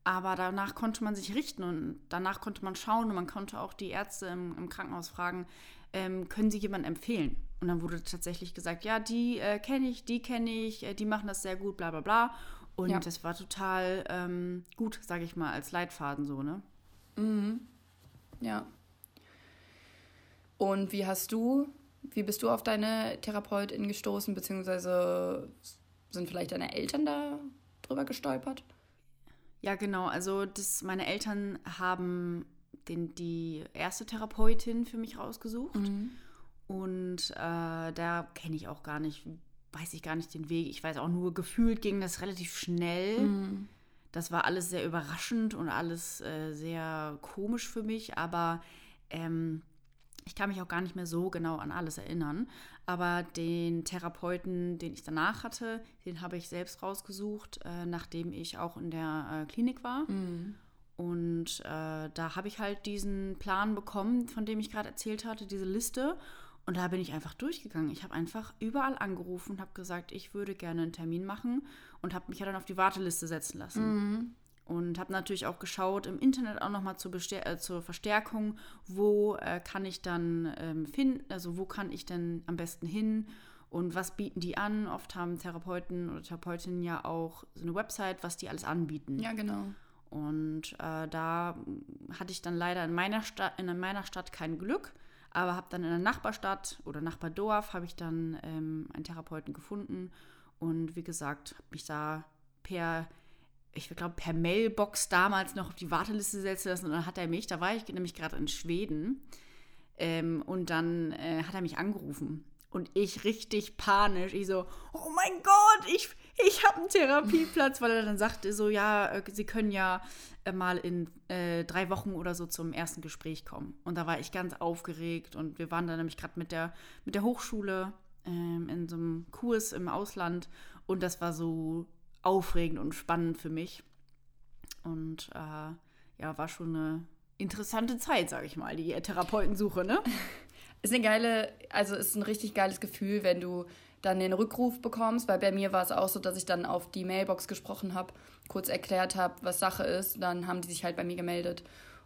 aber danach konnte man sich richten und danach konnte man schauen und man konnte auch die Ärzte im, im Krankenhaus fragen, ähm, können sie jemanden empfehlen? Und dann wurde tatsächlich gesagt, ja, die äh, kenne ich, die kenne ich, äh, die machen das sehr gut, bla bla bla. Und ja. das war total ähm, gut, sage ich mal, als Leitfaden so, ne? Mhm. Ja. Und wie hast du wie bist du auf deine Therapeutin gestoßen, beziehungsweise sind vielleicht deine Eltern da drüber gestolpert? Ja, genau. Also das, meine Eltern haben den, die erste Therapeutin für mich rausgesucht. Mhm. Und äh, da kenne ich auch gar nicht, weiß ich gar nicht den Weg. Ich weiß auch nur, gefühlt ging das relativ schnell. Mhm. Das war alles sehr überraschend und alles äh, sehr komisch für mich, aber ähm, ich kann mich auch gar nicht mehr so genau an alles erinnern, aber den Therapeuten, den ich danach hatte, den habe ich selbst rausgesucht, äh, nachdem ich auch in der äh, Klinik war. Mhm. Und äh, da habe ich halt diesen Plan bekommen, von dem ich gerade erzählt hatte, diese Liste. Und da bin ich einfach durchgegangen. Ich habe einfach überall angerufen und habe gesagt, ich würde gerne einen Termin machen und habe mich ja dann auf die Warteliste setzen lassen. Mhm. Und habe natürlich auch geschaut im Internet auch nochmal zur, äh, zur Verstärkung, wo äh, kann ich dann ähm, finden, also wo kann ich denn am besten hin und was bieten die an. Oft haben Therapeuten oder Therapeutinnen ja auch so eine Website, was die alles anbieten. Ja, genau. Und äh, da hatte ich dann leider in meiner Stadt, in meiner Stadt kein Glück, aber habe dann in der Nachbarstadt oder Nachbardorf habe ich dann ähm, einen Therapeuten gefunden und wie gesagt, habe mich da per ich glaube, per Mailbox damals noch auf die Warteliste setzen lassen und dann hat er mich, da war ich nämlich gerade in Schweden ähm, und dann äh, hat er mich angerufen und ich richtig panisch, ich so, oh mein Gott, ich, ich habe einen Therapieplatz, weil er dann sagte so, ja, äh, Sie können ja äh, mal in äh, drei Wochen oder so zum ersten Gespräch kommen. Und da war ich ganz aufgeregt und wir waren dann nämlich gerade mit der, mit der Hochschule ähm, in so einem Kurs im Ausland und das war so aufregend und spannend für mich. Und äh, ja, war schon eine interessante Zeit, sage ich mal, die Therapeutensuche, ne? Ist eine geile, also ist ein richtig geiles Gefühl, wenn du dann den Rückruf bekommst, weil bei mir war es auch so, dass ich dann auf die Mailbox gesprochen habe, kurz erklärt habe, was Sache ist, dann haben die sich halt bei mir gemeldet.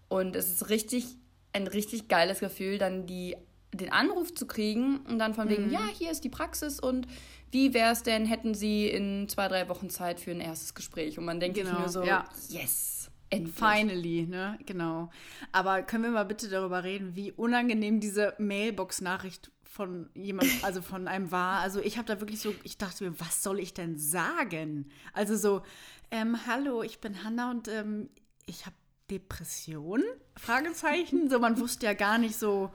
Und es ist richtig, ein richtig geiles Gefühl, dann die, den Anruf zu kriegen und dann von wegen, mhm. ja, hier ist die Praxis und wie wäre es denn, hätten sie in zwei, drei Wochen Zeit für ein erstes Gespräch? Und man denkt genau, sich nur so, ja. yes. Endlich. Finally, ne? Genau. Aber können wir mal bitte darüber reden, wie unangenehm diese Mailbox-Nachricht von jemand, also von einem war. Also ich habe da wirklich so, ich dachte mir, was soll ich denn sagen? Also so, ähm, hallo, ich bin Hanna und ähm, ich habe Depression? Fragezeichen. So, man wusste ja gar nicht so,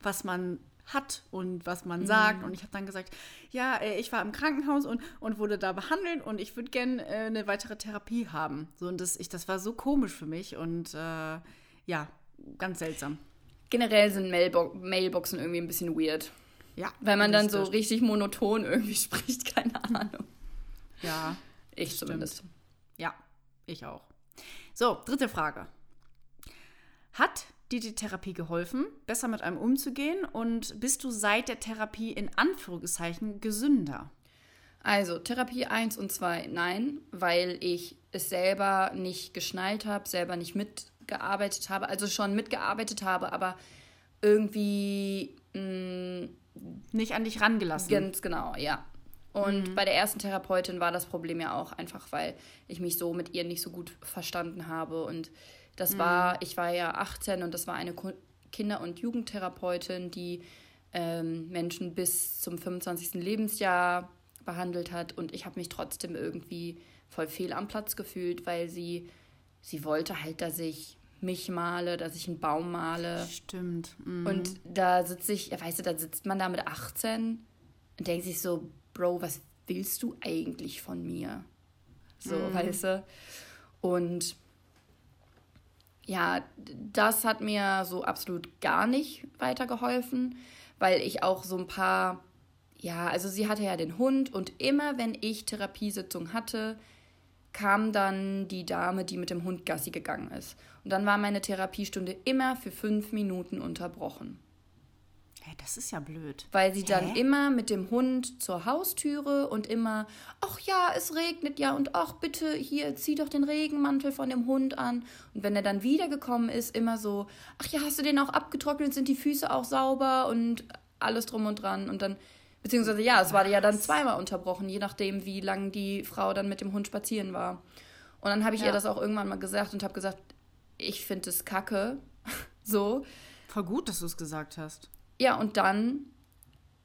was man hat und was man sagt. Mhm. Und ich habe dann gesagt, ja, äh, ich war im Krankenhaus und, und wurde da behandelt und ich würde gerne äh, eine weitere Therapie haben. So, und das, ich, das war so komisch für mich und äh, ja, ganz seltsam. Generell sind Mailbo Mailboxen irgendwie ein bisschen weird. Ja. Weil man dann so richtig monoton irgendwie spricht, keine Ahnung. Ja, Ich zumindest. ja, ich auch. So, dritte Frage. Hat dir die Therapie geholfen, besser mit einem umzugehen und bist du seit der Therapie in Anführungszeichen gesünder? Also, Therapie 1 und 2, nein, weil ich es selber nicht geschnallt habe, selber nicht mitgearbeitet habe, also schon mitgearbeitet habe, aber irgendwie mh, Nicht an dich rangelassen. Ganz genau, ja. Und bei der ersten Therapeutin war das Problem ja auch einfach, weil ich mich so mit ihr nicht so gut verstanden habe. Und das war, ich war ja 18 und das war eine Kinder- und Jugendtherapeutin, die ähm, Menschen bis zum 25. Lebensjahr behandelt hat. Und ich habe mich trotzdem irgendwie voll fehl am Platz gefühlt, weil sie, sie wollte halt, dass ich mich male, dass ich einen Baum male. Stimmt. Mhm. Und da sitze ich, ja, weißt du, da sitzt man da mit 18 und denkt sich so, Bro, was willst du eigentlich von mir? So, weißt du? Und ja, das hat mir so absolut gar nicht weitergeholfen, weil ich auch so ein paar, ja, also sie hatte ja den Hund und immer wenn ich Therapiesitzung hatte, kam dann die Dame, die mit dem Hund Gassi gegangen ist. Und dann war meine Therapiestunde immer für fünf Minuten unterbrochen. Hey, das ist ja blöd. Weil sie dann Hä? immer mit dem Hund zur Haustüre und immer, ach ja, es regnet ja und ach bitte, hier, zieh doch den Regenmantel von dem Hund an. Und wenn er dann wiedergekommen ist, immer so, ach ja, hast du den auch abgetrocknet, sind die Füße auch sauber und alles drum und dran. Und dann, beziehungsweise ja, es war ja dann zweimal unterbrochen, je nachdem, wie lange die Frau dann mit dem Hund spazieren war. Und dann habe ich Ja. ihr das auch irgendwann mal gesagt und habe gesagt, ich finde es kacke. so. Voll gut, dass du es gesagt hast. Ja, und dann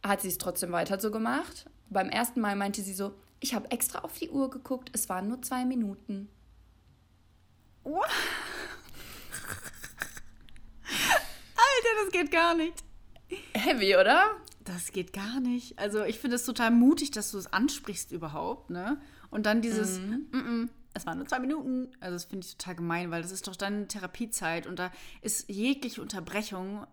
hat sie es trotzdem weiter so gemacht. Beim ersten Mal meinte sie so, ich habe extra auf die Uhr geguckt, es waren nur zwei Minuten. Alter, das geht gar nicht. Heavy, oder? Das geht gar nicht. Also ich finde es total mutig, dass du es ansprichst überhaupt, ne? Und dann dieses, mm -mm, es waren nur zwei Minuten. Also das finde ich total gemein, weil das ist doch dann Therapiezeit und da ist jegliche Unterbrechung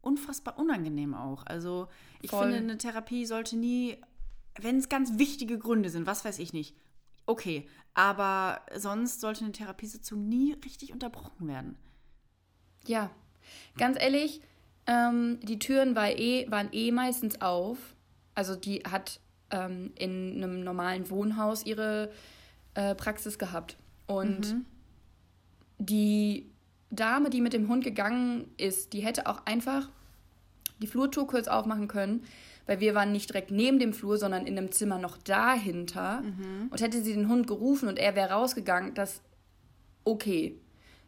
unfassbar unangenehm auch. Also ich Voll. finde, eine Therapie sollte nie, wenn es ganz wichtige Gründe sind, was weiß ich nicht, okay. Aber sonst sollte eine Therapiesitzung nie richtig unterbrochen werden. Ja. Ganz ehrlich, ähm, die Türen war eh, waren eh meistens auf. Also die hat ähm, in einem normalen Wohnhaus ihre äh, Praxis gehabt. Und die Dame, die mit dem Hund gegangen ist, die hätte auch einfach die Flurtür kurz aufmachen können, weil wir waren nicht direkt neben dem Flur, sondern in einem Zimmer noch dahinter. Und hätte sie den Hund gerufen und er wäre rausgegangen, das okay.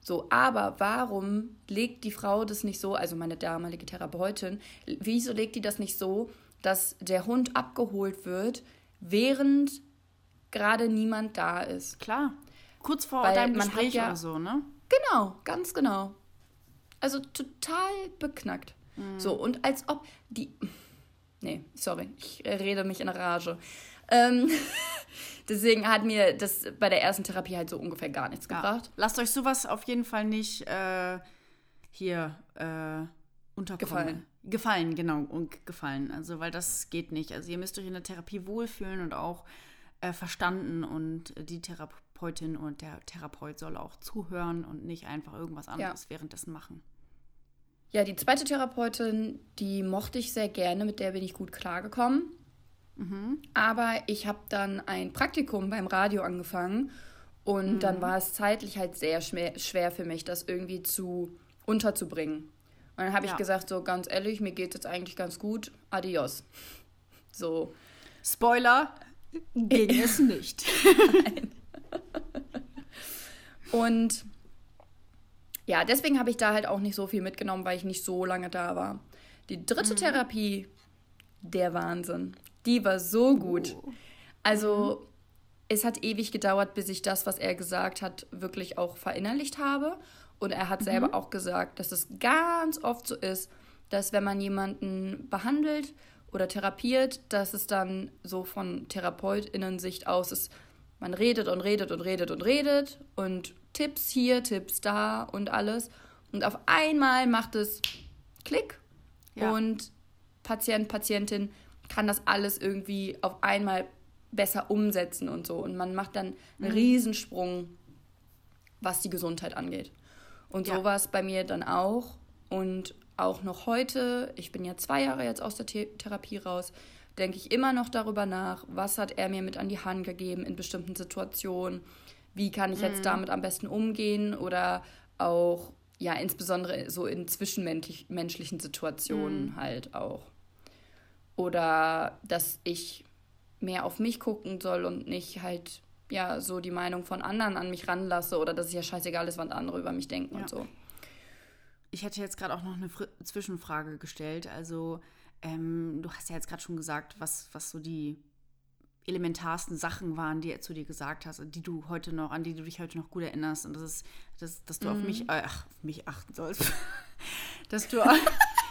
So, aber warum legt die Frau das nicht so, also meine damalige Therapeutin, wieso legt die das nicht so, dass der Hund abgeholt wird, während gerade niemand da ist? Klar. Kurz vor Weil deinem Gespräch ja- oder so, ne? Genau, ganz genau. Also total beknackt. So, und als ob die. Nee, sorry, ich rede mich in Rage. Ähm, deswegen hat mir das bei der ersten Therapie halt so ungefähr gar nichts Ja. gebracht. Lasst euch sowas auf jeden Fall nicht äh, hier äh, unterkommen. Gefallen. Gefallen, genau. Und gefallen. Also, weil das geht nicht. Also, ihr müsst euch in der Therapie wohlfühlen und auch äh, verstanden. Und die Therapeutin und der Therapeut soll auch zuhören und nicht einfach irgendwas anderes währenddessen machen. Ja, die zweite Therapeutin, die mochte ich sehr gerne, mit der bin ich gut klargekommen. Aber ich habe dann ein Praktikum beim Radio angefangen und dann war es zeitlich halt sehr schwer, für mich, das irgendwie zu unterzubringen. Und dann habe ich Ja. gesagt, so ganz ehrlich, mir geht es jetzt eigentlich ganz gut, adios. So, Spoiler, ging es nicht. Und ja, deswegen habe ich da halt auch nicht so viel mitgenommen, weil ich nicht so lange da war. Die dritte mhm. Therapie, der Wahnsinn. Die war so gut. Uh. Also, mhm. es hat ewig gedauert, bis ich das, was er gesagt hat, wirklich auch verinnerlicht habe. Und er hat mhm. selber auch gesagt, dass es ganz oft so ist, dass wenn man jemanden behandelt oder therapiert, dass es dann so von TherapeutInnen-Sicht aus ist, man redet und redet und redet und redet und Tipps hier, Tipps da und alles. Und auf einmal macht es Klick ja. und Patient, Patientin kann das alles irgendwie auf einmal besser umsetzen und so. Und man macht dann einen mhm. Riesensprung, was die Gesundheit angeht. Und ja. so war es bei mir dann auch. Und auch noch heute, ich bin ja zwei Jahre jetzt aus der The Therapie raus, denke ich immer noch darüber nach, was hat er mir mit an die Hand gegeben in bestimmten Situationen, wie kann ich jetzt mhm. damit am besten umgehen oder auch, ja, insbesondere so in zwischenmenschlichen Situationen mhm. halt auch. Oder dass ich mehr auf mich gucken soll und nicht halt ja so die Meinung von anderen an mich ranlasse oder dass es ja scheißegal ist, was andere über mich denken ja. und so. Ich hätte jetzt gerade auch noch eine Fr Zwischenfrage gestellt. Also, ähm, du hast ja jetzt gerade schon gesagt, was, was so die elementarsten Sachen waren, die er zu dir gesagt hast, die du heute noch, an die du dich heute noch gut erinnerst. Und das ist, dass, dass du mhm. auf mich, äh, ach, auf mich achten sollst. dass du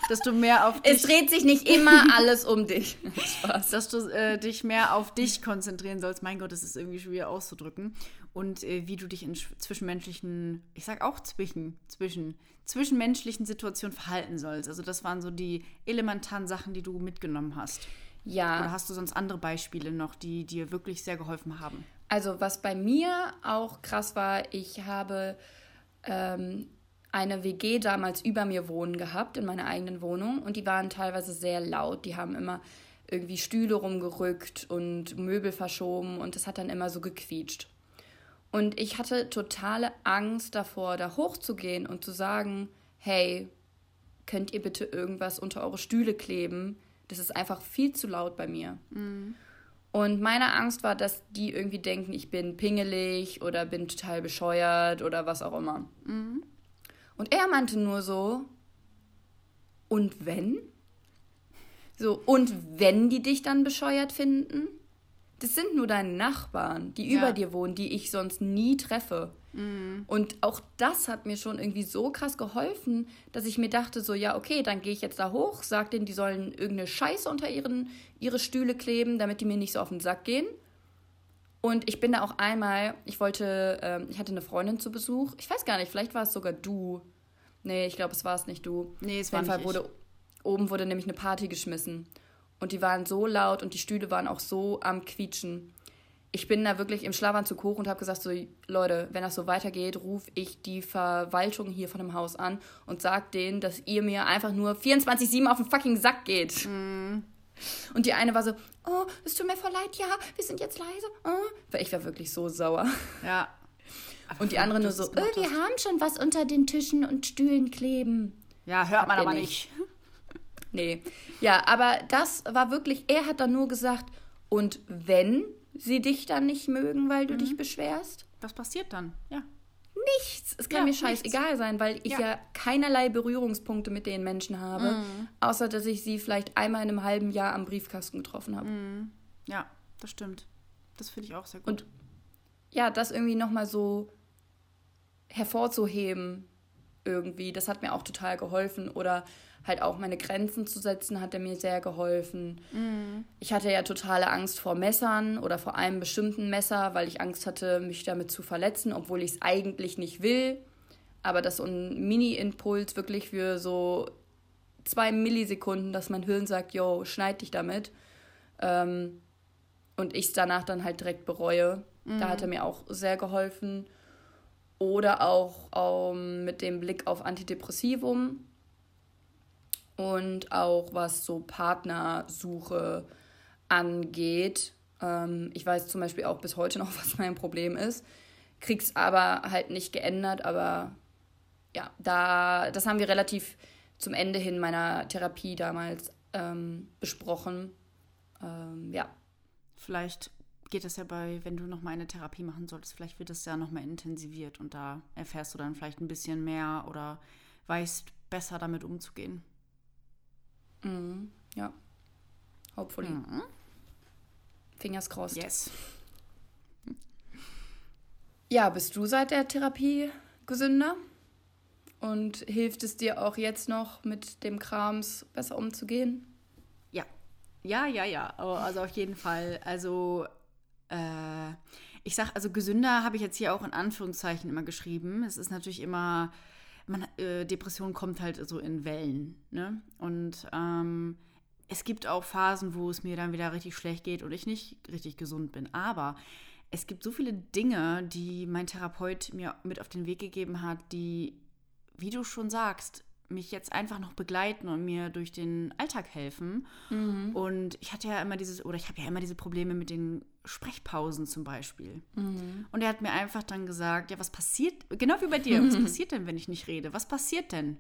dass du mehr auf dich. Es dreht sich nicht immer alles um dich. Spaß. Dass du äh, dich mehr auf dich konzentrieren sollst. Mein Gott, das ist irgendwie schwer auszudrücken. Und äh, wie du dich in zwischenmenschlichen, ich sag auch zwischen, zwischen, zwischenmenschlichen Situationen verhalten sollst. Also, das waren so die elementaren Sachen, die du mitgenommen hast. Ja. Oder hast du sonst andere Beispiele noch, die dir wirklich sehr geholfen haben? Also, was bei mir auch krass war, ich habe ähm, eine WG damals über mir wohnen gehabt, in meiner eigenen Wohnung. Und die waren teilweise sehr laut. Die haben immer irgendwie Stühle rumgerückt und Möbel verschoben und es hat dann immer so gequietscht. Und ich hatte totale Angst davor, da hochzugehen und zu sagen, hey, könnt ihr bitte irgendwas unter eure Stühle kleben? Das ist einfach viel zu laut bei mir. Mhm. Und meine Angst war, dass die irgendwie denken, ich bin pingelig oder bin total bescheuert oder was auch immer. Mhm. Und er meinte nur so, und wenn? So, und wenn die dich dann bescheuert finden? Das sind nur deine Nachbarn, die ja. über dir wohnen, die ich sonst nie treffe. Mhm. Und auch das hat mir schon irgendwie so krass geholfen, dass ich mir dachte, so, ja, okay, dann gehe ich jetzt da hoch, sag denen, die sollen irgendeine Scheiße unter ihren, ihre Stühle kleben, damit die mir nicht so auf den Sack gehen. Und ich bin da auch einmal, ich wollte, ähm, ich hatte eine Freundin zu Besuch. Ich weiß gar nicht, vielleicht war es sogar du. Nee, ich glaube, es war es nicht du. Nee, es war Auf jeden Fall wurde oben wurde nämlich eine Party geschmissen. Und die waren so laut und die Stühle waren auch so am Quietschen. Ich bin da wirklich im Schlafanzug hoch und habe gesagt, so Leute, wenn das so weitergeht, rufe ich die Verwaltung hier von dem Haus an und sag denen, dass ihr mir einfach nur 24-7 auf den fucking Sack geht. Mm. Und die eine war so, oh, es tut mir voll leid, ja, wir sind jetzt leise. Oh. Weil ich war wirklich so sauer. Ja. Aber und die andere nur so, oh, wir haben schon was unter den Tischen und Stühlen kleben. Ja, hört man aber nicht. nicht. Nee. Ja, aber das war wirklich, er hat dann nur gesagt, und wenn sie dich dann nicht mögen, weil du mhm. dich beschwerst? Was passiert dann? Ja. Nichts. Es kann ja, mir scheißegal sein, weil ich ja. ja. keinerlei Berührungspunkte mit den Menschen habe, mhm. außer dass ich sie vielleicht einmal in einem halben Jahr am Briefkasten getroffen habe. Mhm. Ja, das stimmt. Das finde ich auch sehr gut. Und ja, das irgendwie nochmal so hervorzuheben irgendwie, das hat mir auch total geholfen. Oder halt auch meine Grenzen zu setzen, hat er mir sehr geholfen. Mhm. Ich hatte ja totale Angst vor Messern oder vor einem bestimmten Messer, weil ich Angst hatte, mich damit zu verletzen, obwohl ich es eigentlich nicht will. Aber das so ein Mini-Impuls wirklich für so zwei Millisekunden, dass mein Hirn sagt, yo, schneid dich damit. Ähm, und ich es danach dann halt direkt bereue. Mhm. Da hat er mir auch sehr geholfen. Oder auch ähm, mit dem Blick auf Antidepressivum und auch was so Partnersuche angeht. Ähm, ich weiß zum Beispiel auch bis heute noch, was mein Problem ist. Krieg's aber halt nicht geändert, aber ja, da, das haben wir relativ zum Ende hin meiner Therapie damals ähm, besprochen. Ähm, ja. Vielleicht geht es ja bei, wenn du nochmal eine Therapie machen solltest, vielleicht wird es ja nochmal intensiviert und da erfährst du dann vielleicht ein bisschen mehr oder weißt besser damit umzugehen. Mhm. Ja. Hopefully. Mhm. Fingers crossed. Yes. Ja, bist du seit der Therapie gesünder? Und hilft es dir auch jetzt noch mit dem Krams besser umzugehen? Ja. Ja, ja, ja. Oh, Also auf jeden Fall. Also, äh, ich sag, also gesünder habe ich jetzt hier auch in Anführungszeichen immer geschrieben. Es ist natürlich immer, man, äh, Depression kommt halt so in Wellen. Ne? Und ähm, es gibt auch Phasen, wo es mir dann wieder richtig schlecht geht und ich nicht richtig gesund bin. Aber es gibt so viele Dinge, die mein Therapeut mir mit auf den Weg gegeben hat, die, wie du schon sagst, mich jetzt einfach noch begleiten und mir durch den Alltag helfen. Und ich hatte ja immer dieses, oder ich habe ja immer diese Probleme mit den Sprechpausen zum Beispiel. Und er hat mir einfach dann gesagt, ja, was passiert, genau wie bei dir, was passiert denn, wenn ich nicht rede? Was passiert denn?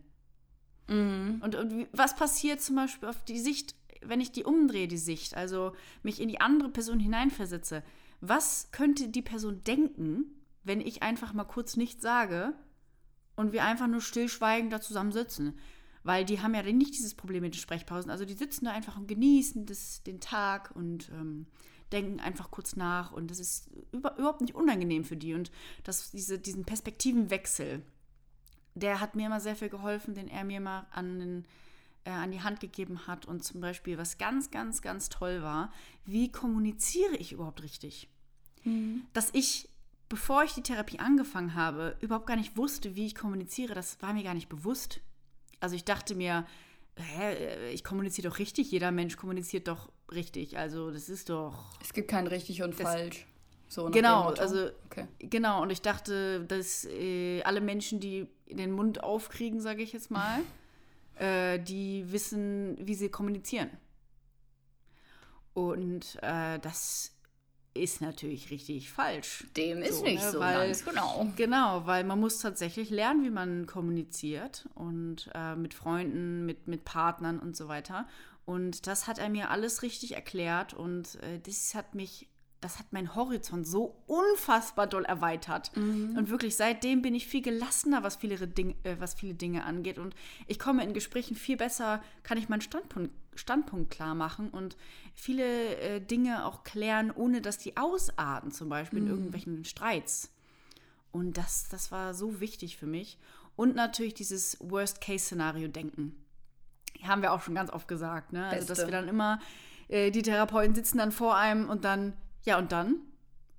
Und, und wie- was passiert zum Beispiel auf die Sicht, wenn ich die umdrehe, die Sicht, also mich in die andere Person hineinversetze? Was könnte die Person denken, wenn ich einfach mal kurz nichts sage und wir einfach nur stillschweigend da zusammen sitzen? Weil die haben ja dann nicht dieses Problem mit den Sprechpausen. Also die sitzen da einfach und genießen das, den Tag und ähm, denken einfach kurz nach. Und das ist über, überhaupt nicht unangenehm für die. Und das, diese, diesen Perspektivenwechsel, der hat mir immer sehr viel geholfen, den er mir mal an, den, äh, an die Hand gegeben hat. Und zum Beispiel, was ganz, ganz, ganz toll war, wie kommuniziere ich überhaupt richtig? Dass ich, bevor ich die Therapie angefangen habe, überhaupt gar nicht wusste, wie ich kommuniziere, das war mir gar nicht bewusst. Also ich dachte mir, hä, ich kommuniziere doch richtig, jeder Mensch kommuniziert doch richtig. Also das ist doch Es gibt kein richtig und falsch. So Genau, also- Okay. Genau, und ich dachte, dass äh, alle Menschen, die den Mund aufkriegen, sage ich jetzt mal, äh, die wissen, wie sie kommunizieren. Und äh, das ist natürlich richtig falsch. Dem ist So, nicht ne, so, weil- ganz genau. Genau, weil man muss tatsächlich lernen, wie man kommuniziert und äh, mit Freunden, mit, mit Partnern und so weiter. Und das hat er mir alles richtig erklärt und äh, das hat mich, das hat meinen Horizont so unfassbar doll erweitert. Und wirklich seitdem bin ich viel gelassener, was viele, Ding, äh, was viele Dinge angeht. Und ich komme in Gesprächen viel besser, kann ich meinen Standpunkt, Standpunkt klar machen und viele äh, Dinge auch klären, ohne dass die ausarten, zum Beispiel in irgendwelchen Streits. Und das, das war so wichtig für mich. Und natürlich dieses Worst-Case-Szenario-Denken. Haben wir auch schon ganz oft gesagt, ne? Also, dass wir dann immer, äh, die Therapeuten sitzen dann vor einem und dann, ja, und dann?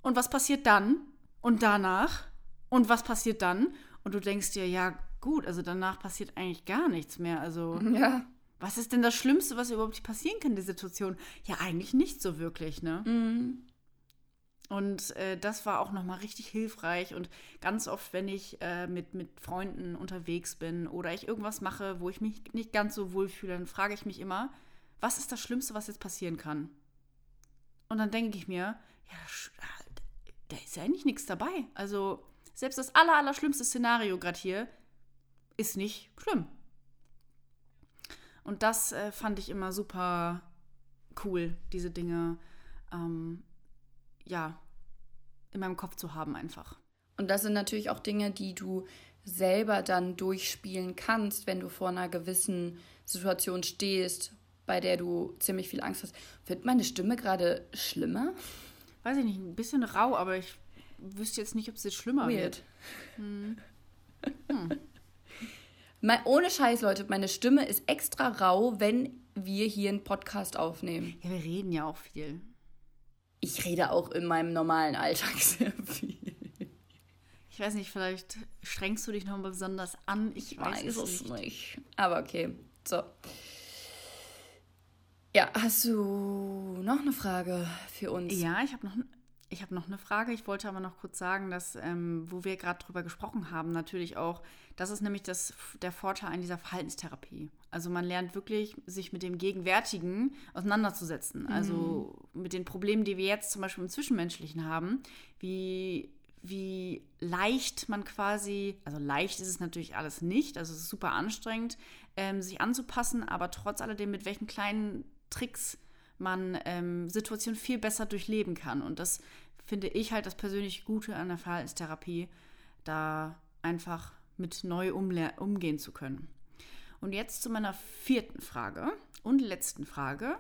Und was passiert dann? Und danach? Und was passiert dann? Und du denkst dir, ja, gut, also danach passiert eigentlich gar nichts mehr. Also, Ja. was ist denn das Schlimmste, was überhaupt passieren kann in der Situation? Ja, eigentlich nicht so wirklich, ne? Mhm. Und äh, das war auch nochmal richtig hilfreich. Und ganz oft, wenn ich äh, mit, mit Freunden unterwegs bin oder ich irgendwas mache, wo ich mich nicht ganz so wohl fühle, dann frage ich mich immer, was ist das Schlimmste, was jetzt passieren kann? Und dann denke ich mir, ja, ah, da ist ja eigentlich nichts dabei. Also selbst das aller, aller schlimmste Szenario gerade hier ist nicht schlimm. Und das äh, fand ich immer super cool, diese Dinge. Ähm, ja, in meinem Kopf zu haben einfach. Und das sind natürlich auch Dinge, die du selber dann durchspielen kannst, wenn du vor einer gewissen Situation stehst, bei der du ziemlich viel Angst hast. Wird meine Stimme gerade schlimmer? Weiß ich nicht, ein bisschen rau, aber ich wüsste jetzt nicht, ob es jetzt schlimmer wird. Weird. Mal, ohne Scheiß, Leute, meine Stimme ist extra rau, wenn wir hier einen Podcast aufnehmen. Ja, wir reden ja auch viel. Ich rede auch in meinem normalen Alltag sehr viel. Ich weiß nicht, vielleicht strengst du dich noch mal besonders an. Ich weiß, weiß es es nicht. nicht. Aber okay, so. Ja, hast du noch eine Frage für uns? Ja, ich habe noch, ich hab noch eine Frage. Ich wollte aber noch kurz sagen, dass, ähm, wo wir gerade drüber gesprochen haben, natürlich auch, das ist nämlich das, der Vorteil an dieser Verhaltenstherapie. Also man lernt wirklich, sich mit dem Gegenwärtigen auseinanderzusetzen. Also mit den Problemen, die wir jetzt zum Beispiel im Zwischenmenschlichen haben, wie, wie leicht man quasi, also leicht ist es natürlich alles nicht, also es ist super anstrengend, ähm, sich anzupassen, aber trotz alledem, mit welchen kleinen Tricks man ähm, Situationen viel besser durchleben kann. Und das finde ich halt das persönlich Gute an der Verhaltenstherapie, da einfach mit neu umgehen zu können. Und jetzt zu meiner vierten Frage und letzten Frage.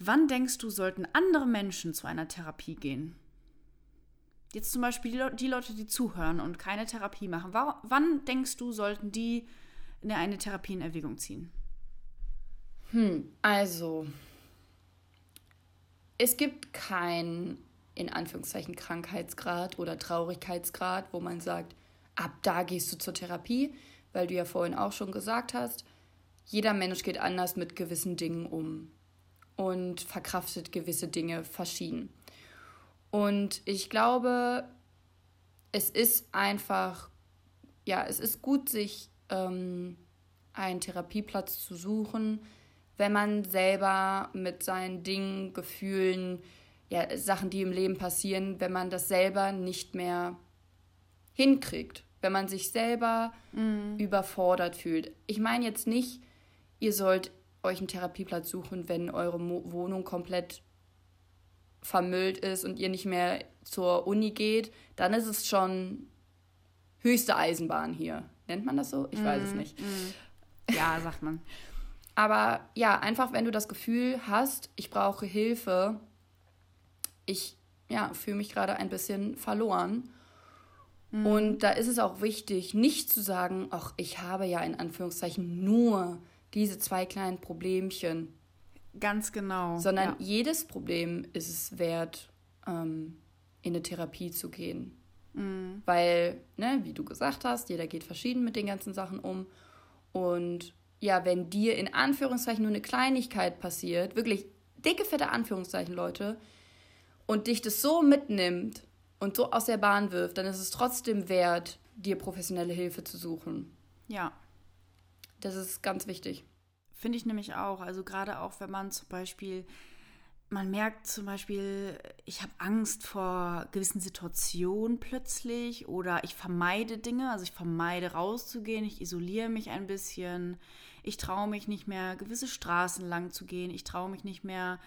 Wann denkst du, sollten andere Menschen zu einer Therapie gehen? Jetzt zum Beispiel die, Le die Leute, die zuhören und keine Therapie machen. wann denkst du, sollten die eine Therapie in Erwägung ziehen? Hm, also, es gibt keinen, in Anführungszeichen, Krankheitsgrad oder Traurigkeitsgrad, wo man sagt, ab da gehst du zur Therapie, weil du ja vorhin auch schon gesagt hast, jeder Mensch geht anders mit gewissen Dingen um und verkraftet gewisse Dinge verschieden. Und ich glaube, es ist einfach, ja, es ist gut, sich ähm, einen Therapieplatz zu suchen, wenn man selber mit seinen Dingen, Gefühlen, ja, Sachen, die im Leben passieren, wenn man das selber nicht mehr hinkriegt, wenn man sich selber mm. überfordert fühlt. Ich meine jetzt nicht, ihr sollt euch einen Therapieplatz suchen, wenn eure Mo Wohnung komplett vermüllt ist und ihr nicht mehr zur Uni geht, dann ist es schon höchste Eisenbahn hier. Nennt man das so? Ich mm, weiß es mm, nicht. Mm. Ja, sagt man. Aber ja, einfach wenn du das Gefühl hast, ich brauche Hilfe, ich ja, fühle mich gerade ein bisschen verloren. Mhm. Und da ist es auch wichtig, nicht zu sagen, ach, ich habe ja in Anführungszeichen nur diese zwei kleinen Problemchen. Ganz genau. Sondern ja. jedes Problem ist es wert, ähm, in eine Therapie zu gehen. Mhm. Weil, ne, wie du gesagt hast, jeder geht verschieden mit den ganzen Sachen um. Und ja, wenn dir in Anführungszeichen nur eine Kleinigkeit passiert, wirklich dicke, fette Anführungszeichen, Leute, und dich das so mitnimmt und so aus der Bahn wirft, dann ist es trotzdem wert, dir professionelle Hilfe zu suchen. Ja. Das ist ganz wichtig. Finde ich nämlich auch. Also gerade auch, wenn man zum Beispiel, man merkt zum Beispiel, ich habe Angst vor gewissen Situationen plötzlich oder ich vermeide Dinge, also ich vermeide rauszugehen, ich isoliere mich ein bisschen ich traue mich nicht mehr, gewisse Straßen lang zu gehen, ich traue mich nicht mehr,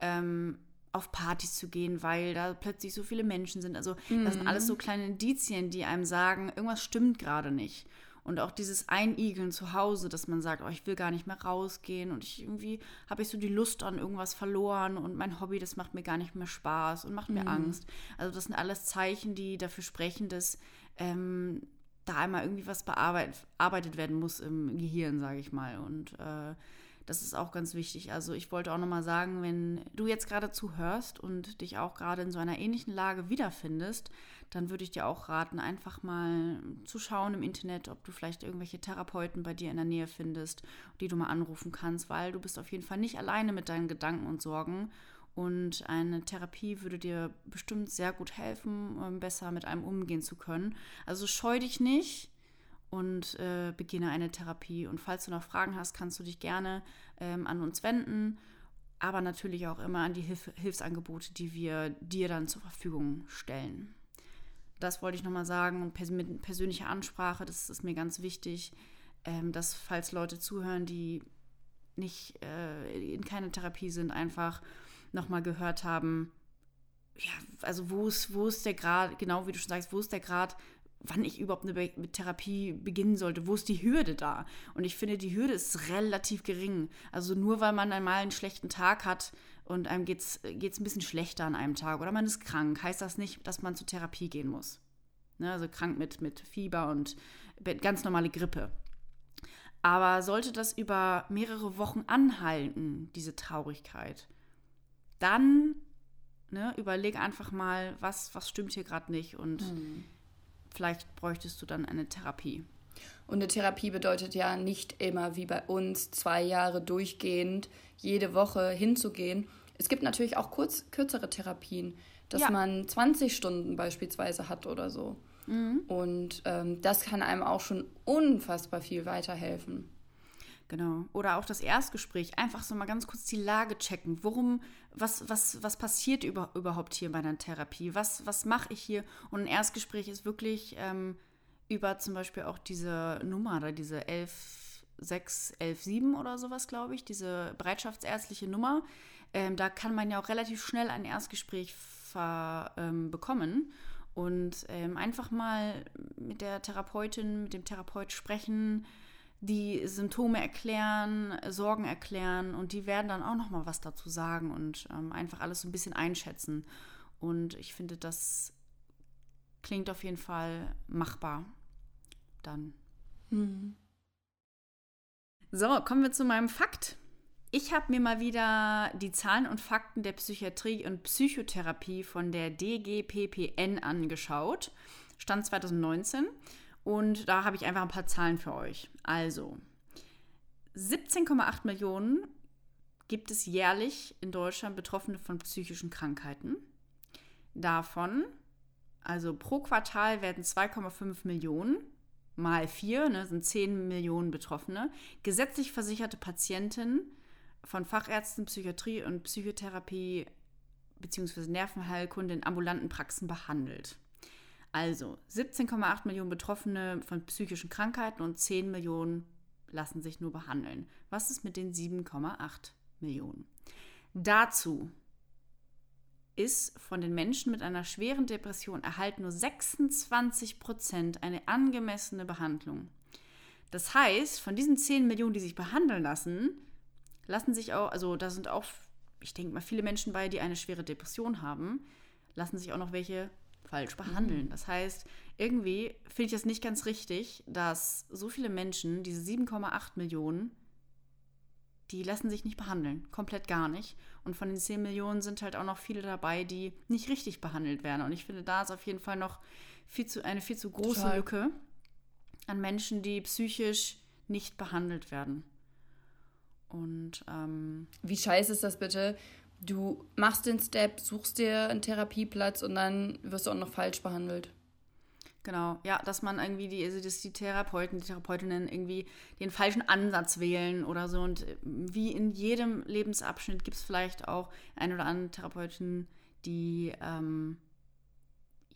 ähm, auf Partys zu gehen, weil da plötzlich so viele Menschen sind. Also mhm. das sind alles so mhm. kleine Indizien, die einem sagen, irgendwas stimmt gerade nicht. Und auch dieses Einigeln zu Hause, dass man sagt, oh, ich will gar nicht mehr rausgehen und ich irgendwie habe ich so die Lust an irgendwas verloren und mein Hobby, das macht mir gar nicht mehr Spaß und macht mir mhm. Angst. Also das sind alles Zeichen, die dafür sprechen, dass ähm, da einmal irgendwie was bearbeitet werden muss im Gehirn, sage ich mal. Und äh, das ist auch ganz wichtig. Also ich wollte auch nochmal sagen, wenn du jetzt gerade zuhörst und dich auch gerade in so einer ähnlichen Lage wiederfindest, dann würde ich dir auch raten, einfach mal zu schauen im Internet, ob du vielleicht irgendwelche Therapeuten bei dir in der Nähe findest, die du mal anrufen kannst, weil du bist auf jeden Fall nicht alleine mit deinen Gedanken und Sorgen. Und eine Therapie würde dir bestimmt sehr gut helfen, um besser mit einem umgehen zu können. Also scheu dich nicht und äh, beginne eine Therapie. Und falls du noch Fragen hast, kannst du dich gerne ähm, an uns wenden, aber natürlich auch immer an die Hilf Hilfsangebote, die wir dir dann zur Verfügung stellen. Das wollte ich nochmal sagen und pers mit persönlicher Ansprache, das ist mir ganz wichtig, ähm, dass falls Leute zuhören, die nicht äh, in keiner Therapie sind, einfach nochmal gehört haben, ja, also wo ist, wo ist der Grad, genau wie du schon sagst, wo ist der Grad, wann ich überhaupt eine Be Therapie beginnen sollte, wo ist die Hürde da? Und ich finde, die Hürde ist relativ gering. Also nur weil man einmal einen schlechten Tag hat und einem geht es ein bisschen schlechter an einem Tag oder man ist krank, heißt das nicht, dass man zur Therapie gehen muss. Ne, also krank mit, mit Fieber und ganz normale Grippe. Aber sollte das über mehrere Wochen anhalten, diese Traurigkeit, dann ne, überleg einfach mal, was, was stimmt hier gerade nicht und mhm. Vielleicht bräuchtest du dann eine Therapie. Und eine Therapie bedeutet ja nicht immer wie bei uns zwei Jahre durchgehend jede Woche hinzugehen. Es gibt natürlich auch kurz, kürzere Therapien, dass ja. man 20 Stunden beispielsweise hat oder so. Mhm. Und ähm, das kann einem auch schon unfassbar viel weiterhelfen. Genau. Oder auch das Erstgespräch. Einfach so mal ganz kurz die Lage checken. Worum, was, was, was passiert über, überhaupt hier bei einer Therapie? Was, was mache ich hier? Und ein Erstgespräch ist wirklich ähm, über zum Beispiel auch diese Nummer oder diese 11 6117 oder sowas, glaube ich, diese bereitschaftsärztliche Nummer. Ähm, da kann man ja auch relativ schnell ein Erstgespräch ver, ähm, bekommen und ähm, einfach mal mit der Therapeutin, mit dem Therapeut sprechen, die Symptome erklären, Sorgen erklären und die werden dann auch noch mal was dazu sagen und ähm, einfach alles so ein bisschen einschätzen. Und ich finde, das klingt auf jeden Fall machbar. Dann. Mhm. So, kommen wir zu meinem Fakt. Ich habe mir mal wieder die Zahlen und Fakten der Psychiatrie und Psychotherapie von der DGPPN angeschaut. Stand 2019. Und da habe ich einfach ein paar Zahlen für euch. Also, 17,8 Millionen gibt es jährlich in Deutschland Betroffene von psychischen Krankheiten. Davon, also pro Quartal werden 2,5 Millionen mal 4, ne, sind 10 Millionen Betroffene, gesetzlich versicherte Patienten von Fachärzten, Psychiatrie und Psychotherapie bzw. Nervenheilkunde in ambulanten Praxen behandelt. Also 17,8 Millionen Betroffene von psychischen Krankheiten und 10 Millionen lassen sich nur behandeln. Was ist mit den 7,8 Millionen? Dazu ist von den Menschen mit einer schweren Depression erhalten nur 26 Prozent eine angemessene Behandlung. Das heißt, von diesen 10 Millionen, die sich behandeln lassen, lassen sich auch, also da sind auch, ich denke mal, viele Menschen bei, die eine schwere Depression haben, lassen sich auch noch welche falsch behandeln. Mhm. Das heißt, irgendwie finde ich es nicht ganz richtig, dass so viele Menschen, diese 7,8 Millionen, die lassen sich nicht behandeln. Komplett gar nicht. Und von den 10 Millionen sind halt auch noch viele dabei, die nicht richtig behandelt werden. Und ich finde, da ist auf jeden Fall noch viel zu, eine viel zu große Total. Lücke an Menschen, die psychisch nicht behandelt werden. Und ähm, wie scheiße ist das bitte? Du machst den Step, suchst dir einen Therapieplatz und dann wirst du auch noch falsch behandelt. Genau, ja, dass man irgendwie die, also dass die Therapeuten, die Therapeutinnen irgendwie den falschen Ansatz wählen oder so. Und äh, wie in jedem Lebensabschnitt gibt es vielleicht auch ein oder andere Therapeutin, die ähm,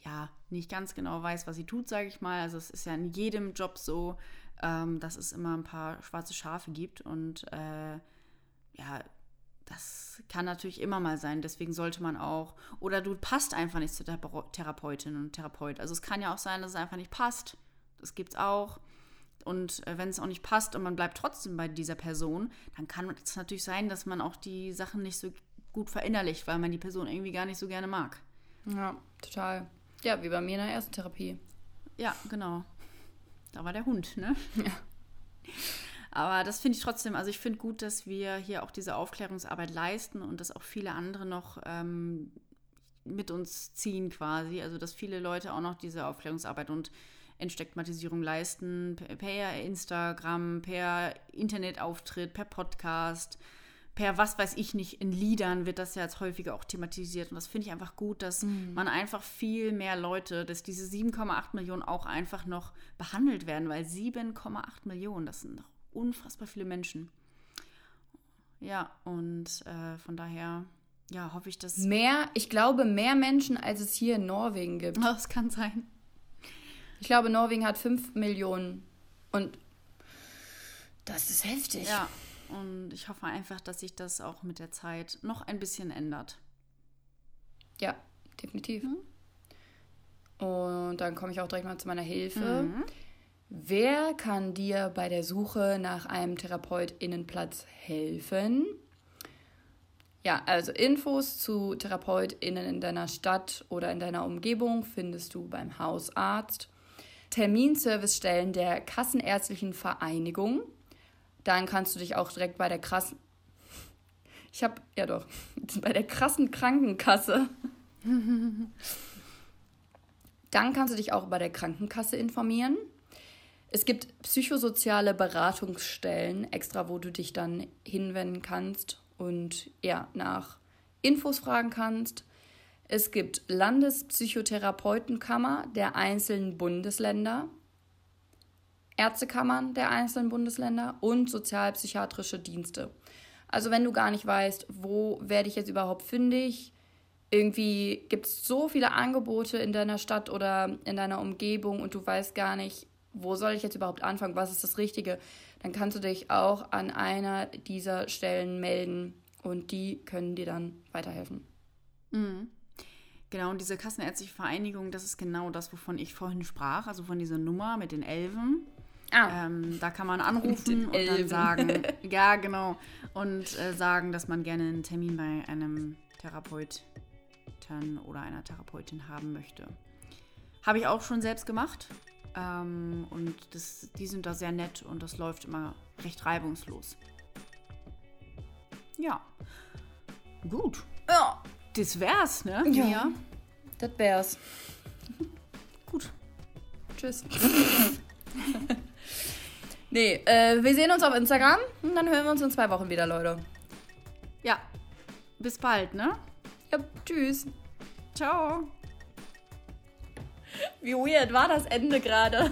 ja nicht ganz genau weiß, was sie tut, sage ich mal. Also es ist ja in jedem Job so, ähm, dass es immer ein paar schwarze Schafe gibt. Und äh, ja, das kann natürlich immer mal sein. Deswegen sollte man auch, oder du passt einfach nicht zu der Therapeutin und Therapeut. Also es kann ja auch sein, dass es einfach nicht passt. Das gibt es auch. Und äh, wenn es auch nicht passt und man bleibt trotzdem bei dieser Person, dann kann es natürlich sein, dass man auch die Sachen nicht so gut verinnerlicht, weil man die Person irgendwie gar nicht so gerne mag. Ja, total. Ja, wie bei mir in der ersten Therapie. Ja, genau. Da war der Hund, ne? Ja. Aber das finde ich trotzdem, also ich finde gut, dass wir hier auch diese Aufklärungsarbeit leisten und dass auch viele andere noch ähm, mit uns ziehen quasi. Also dass viele Leute auch noch diese Aufklärungsarbeit und Entstigmatisierung leisten, per Instagram, per Internetauftritt, per Podcast, per was weiß ich nicht, in Liedern wird das ja jetzt häufiger auch thematisiert. Und das finde ich einfach gut, dass mhm. man einfach viel mehr Leute, dass diese 7,8 Millionen auch einfach noch behandelt werden, weil 7,8 Millionen, das sind noch unfassbar viele Menschen. Ja, und äh, von daher, ja, hoffe ich, dass. Mehr, ich glaube, mehr Menschen, als es hier in Norwegen gibt. Das kann sein. Ich glaube, Norwegen hat 5 Millionen. Und das ist heftig. Ja, und ich hoffe einfach, dass sich das auch mit der Zeit noch ein bisschen ändert. Ja, definitiv. Mhm. Und dann komme ich auch direkt mal zu meiner Hilfe. Mhm. Wer kann dir bei der Suche nach einem Therapeutinnenplatz helfen? Ja, also Infos zu Therapeutinnen in deiner Stadt oder in deiner Umgebung findest du beim Hausarzt. Terminservicestellen der Kassenärztlichen Vereinigung. Dann kannst du dich auch direkt bei der krassen. Ich habe, ja doch, bei der krassen Krankenkasse. Dann kannst du dich auch bei der Krankenkasse informieren. Es gibt psychosoziale Beratungsstellen extra, wo du dich dann hinwenden kannst und ja, nach Infos fragen kannst. Es gibt Landespsychotherapeutenkammer der einzelnen Bundesländer, Ärztekammern der einzelnen Bundesländer und sozialpsychiatrische Dienste. Also wenn du gar nicht weißt, wo werde ich jetzt überhaupt fündig, irgendwie gibt es so viele Angebote in deiner Stadt oder in deiner Umgebung und du weißt gar nicht, wo soll ich jetzt überhaupt anfangen? Was ist das Richtige? Dann kannst du dich auch an einer dieser Stellen melden und die können dir dann weiterhelfen. Mhm. Genau, und diese Kassenärztliche Vereinigung, das ist genau das, wovon ich vorhin sprach, also von dieser Nummer mit den Elfen. Ah. Ähm, da kann man anrufen und dann sagen, ja, genau, und äh, sagen, dass man gerne einen Termin bei einem Therapeuten oder einer Therapeutin haben möchte. Habe ich auch schon selbst gemacht. Ähm, und das, die sind da sehr nett und das läuft immer recht reibungslos. Ja. Gut. Ja. Das wär's, ne? Ja. ja. Das wär's. Gut. Tschüss. nee, äh, wir sehen uns auf Instagram und dann hören wir uns in zwei Wochen wieder, Leute. Ja. Bis bald, ne? Ja, tschüss. Ciao. Wie weird war das Ende gerade?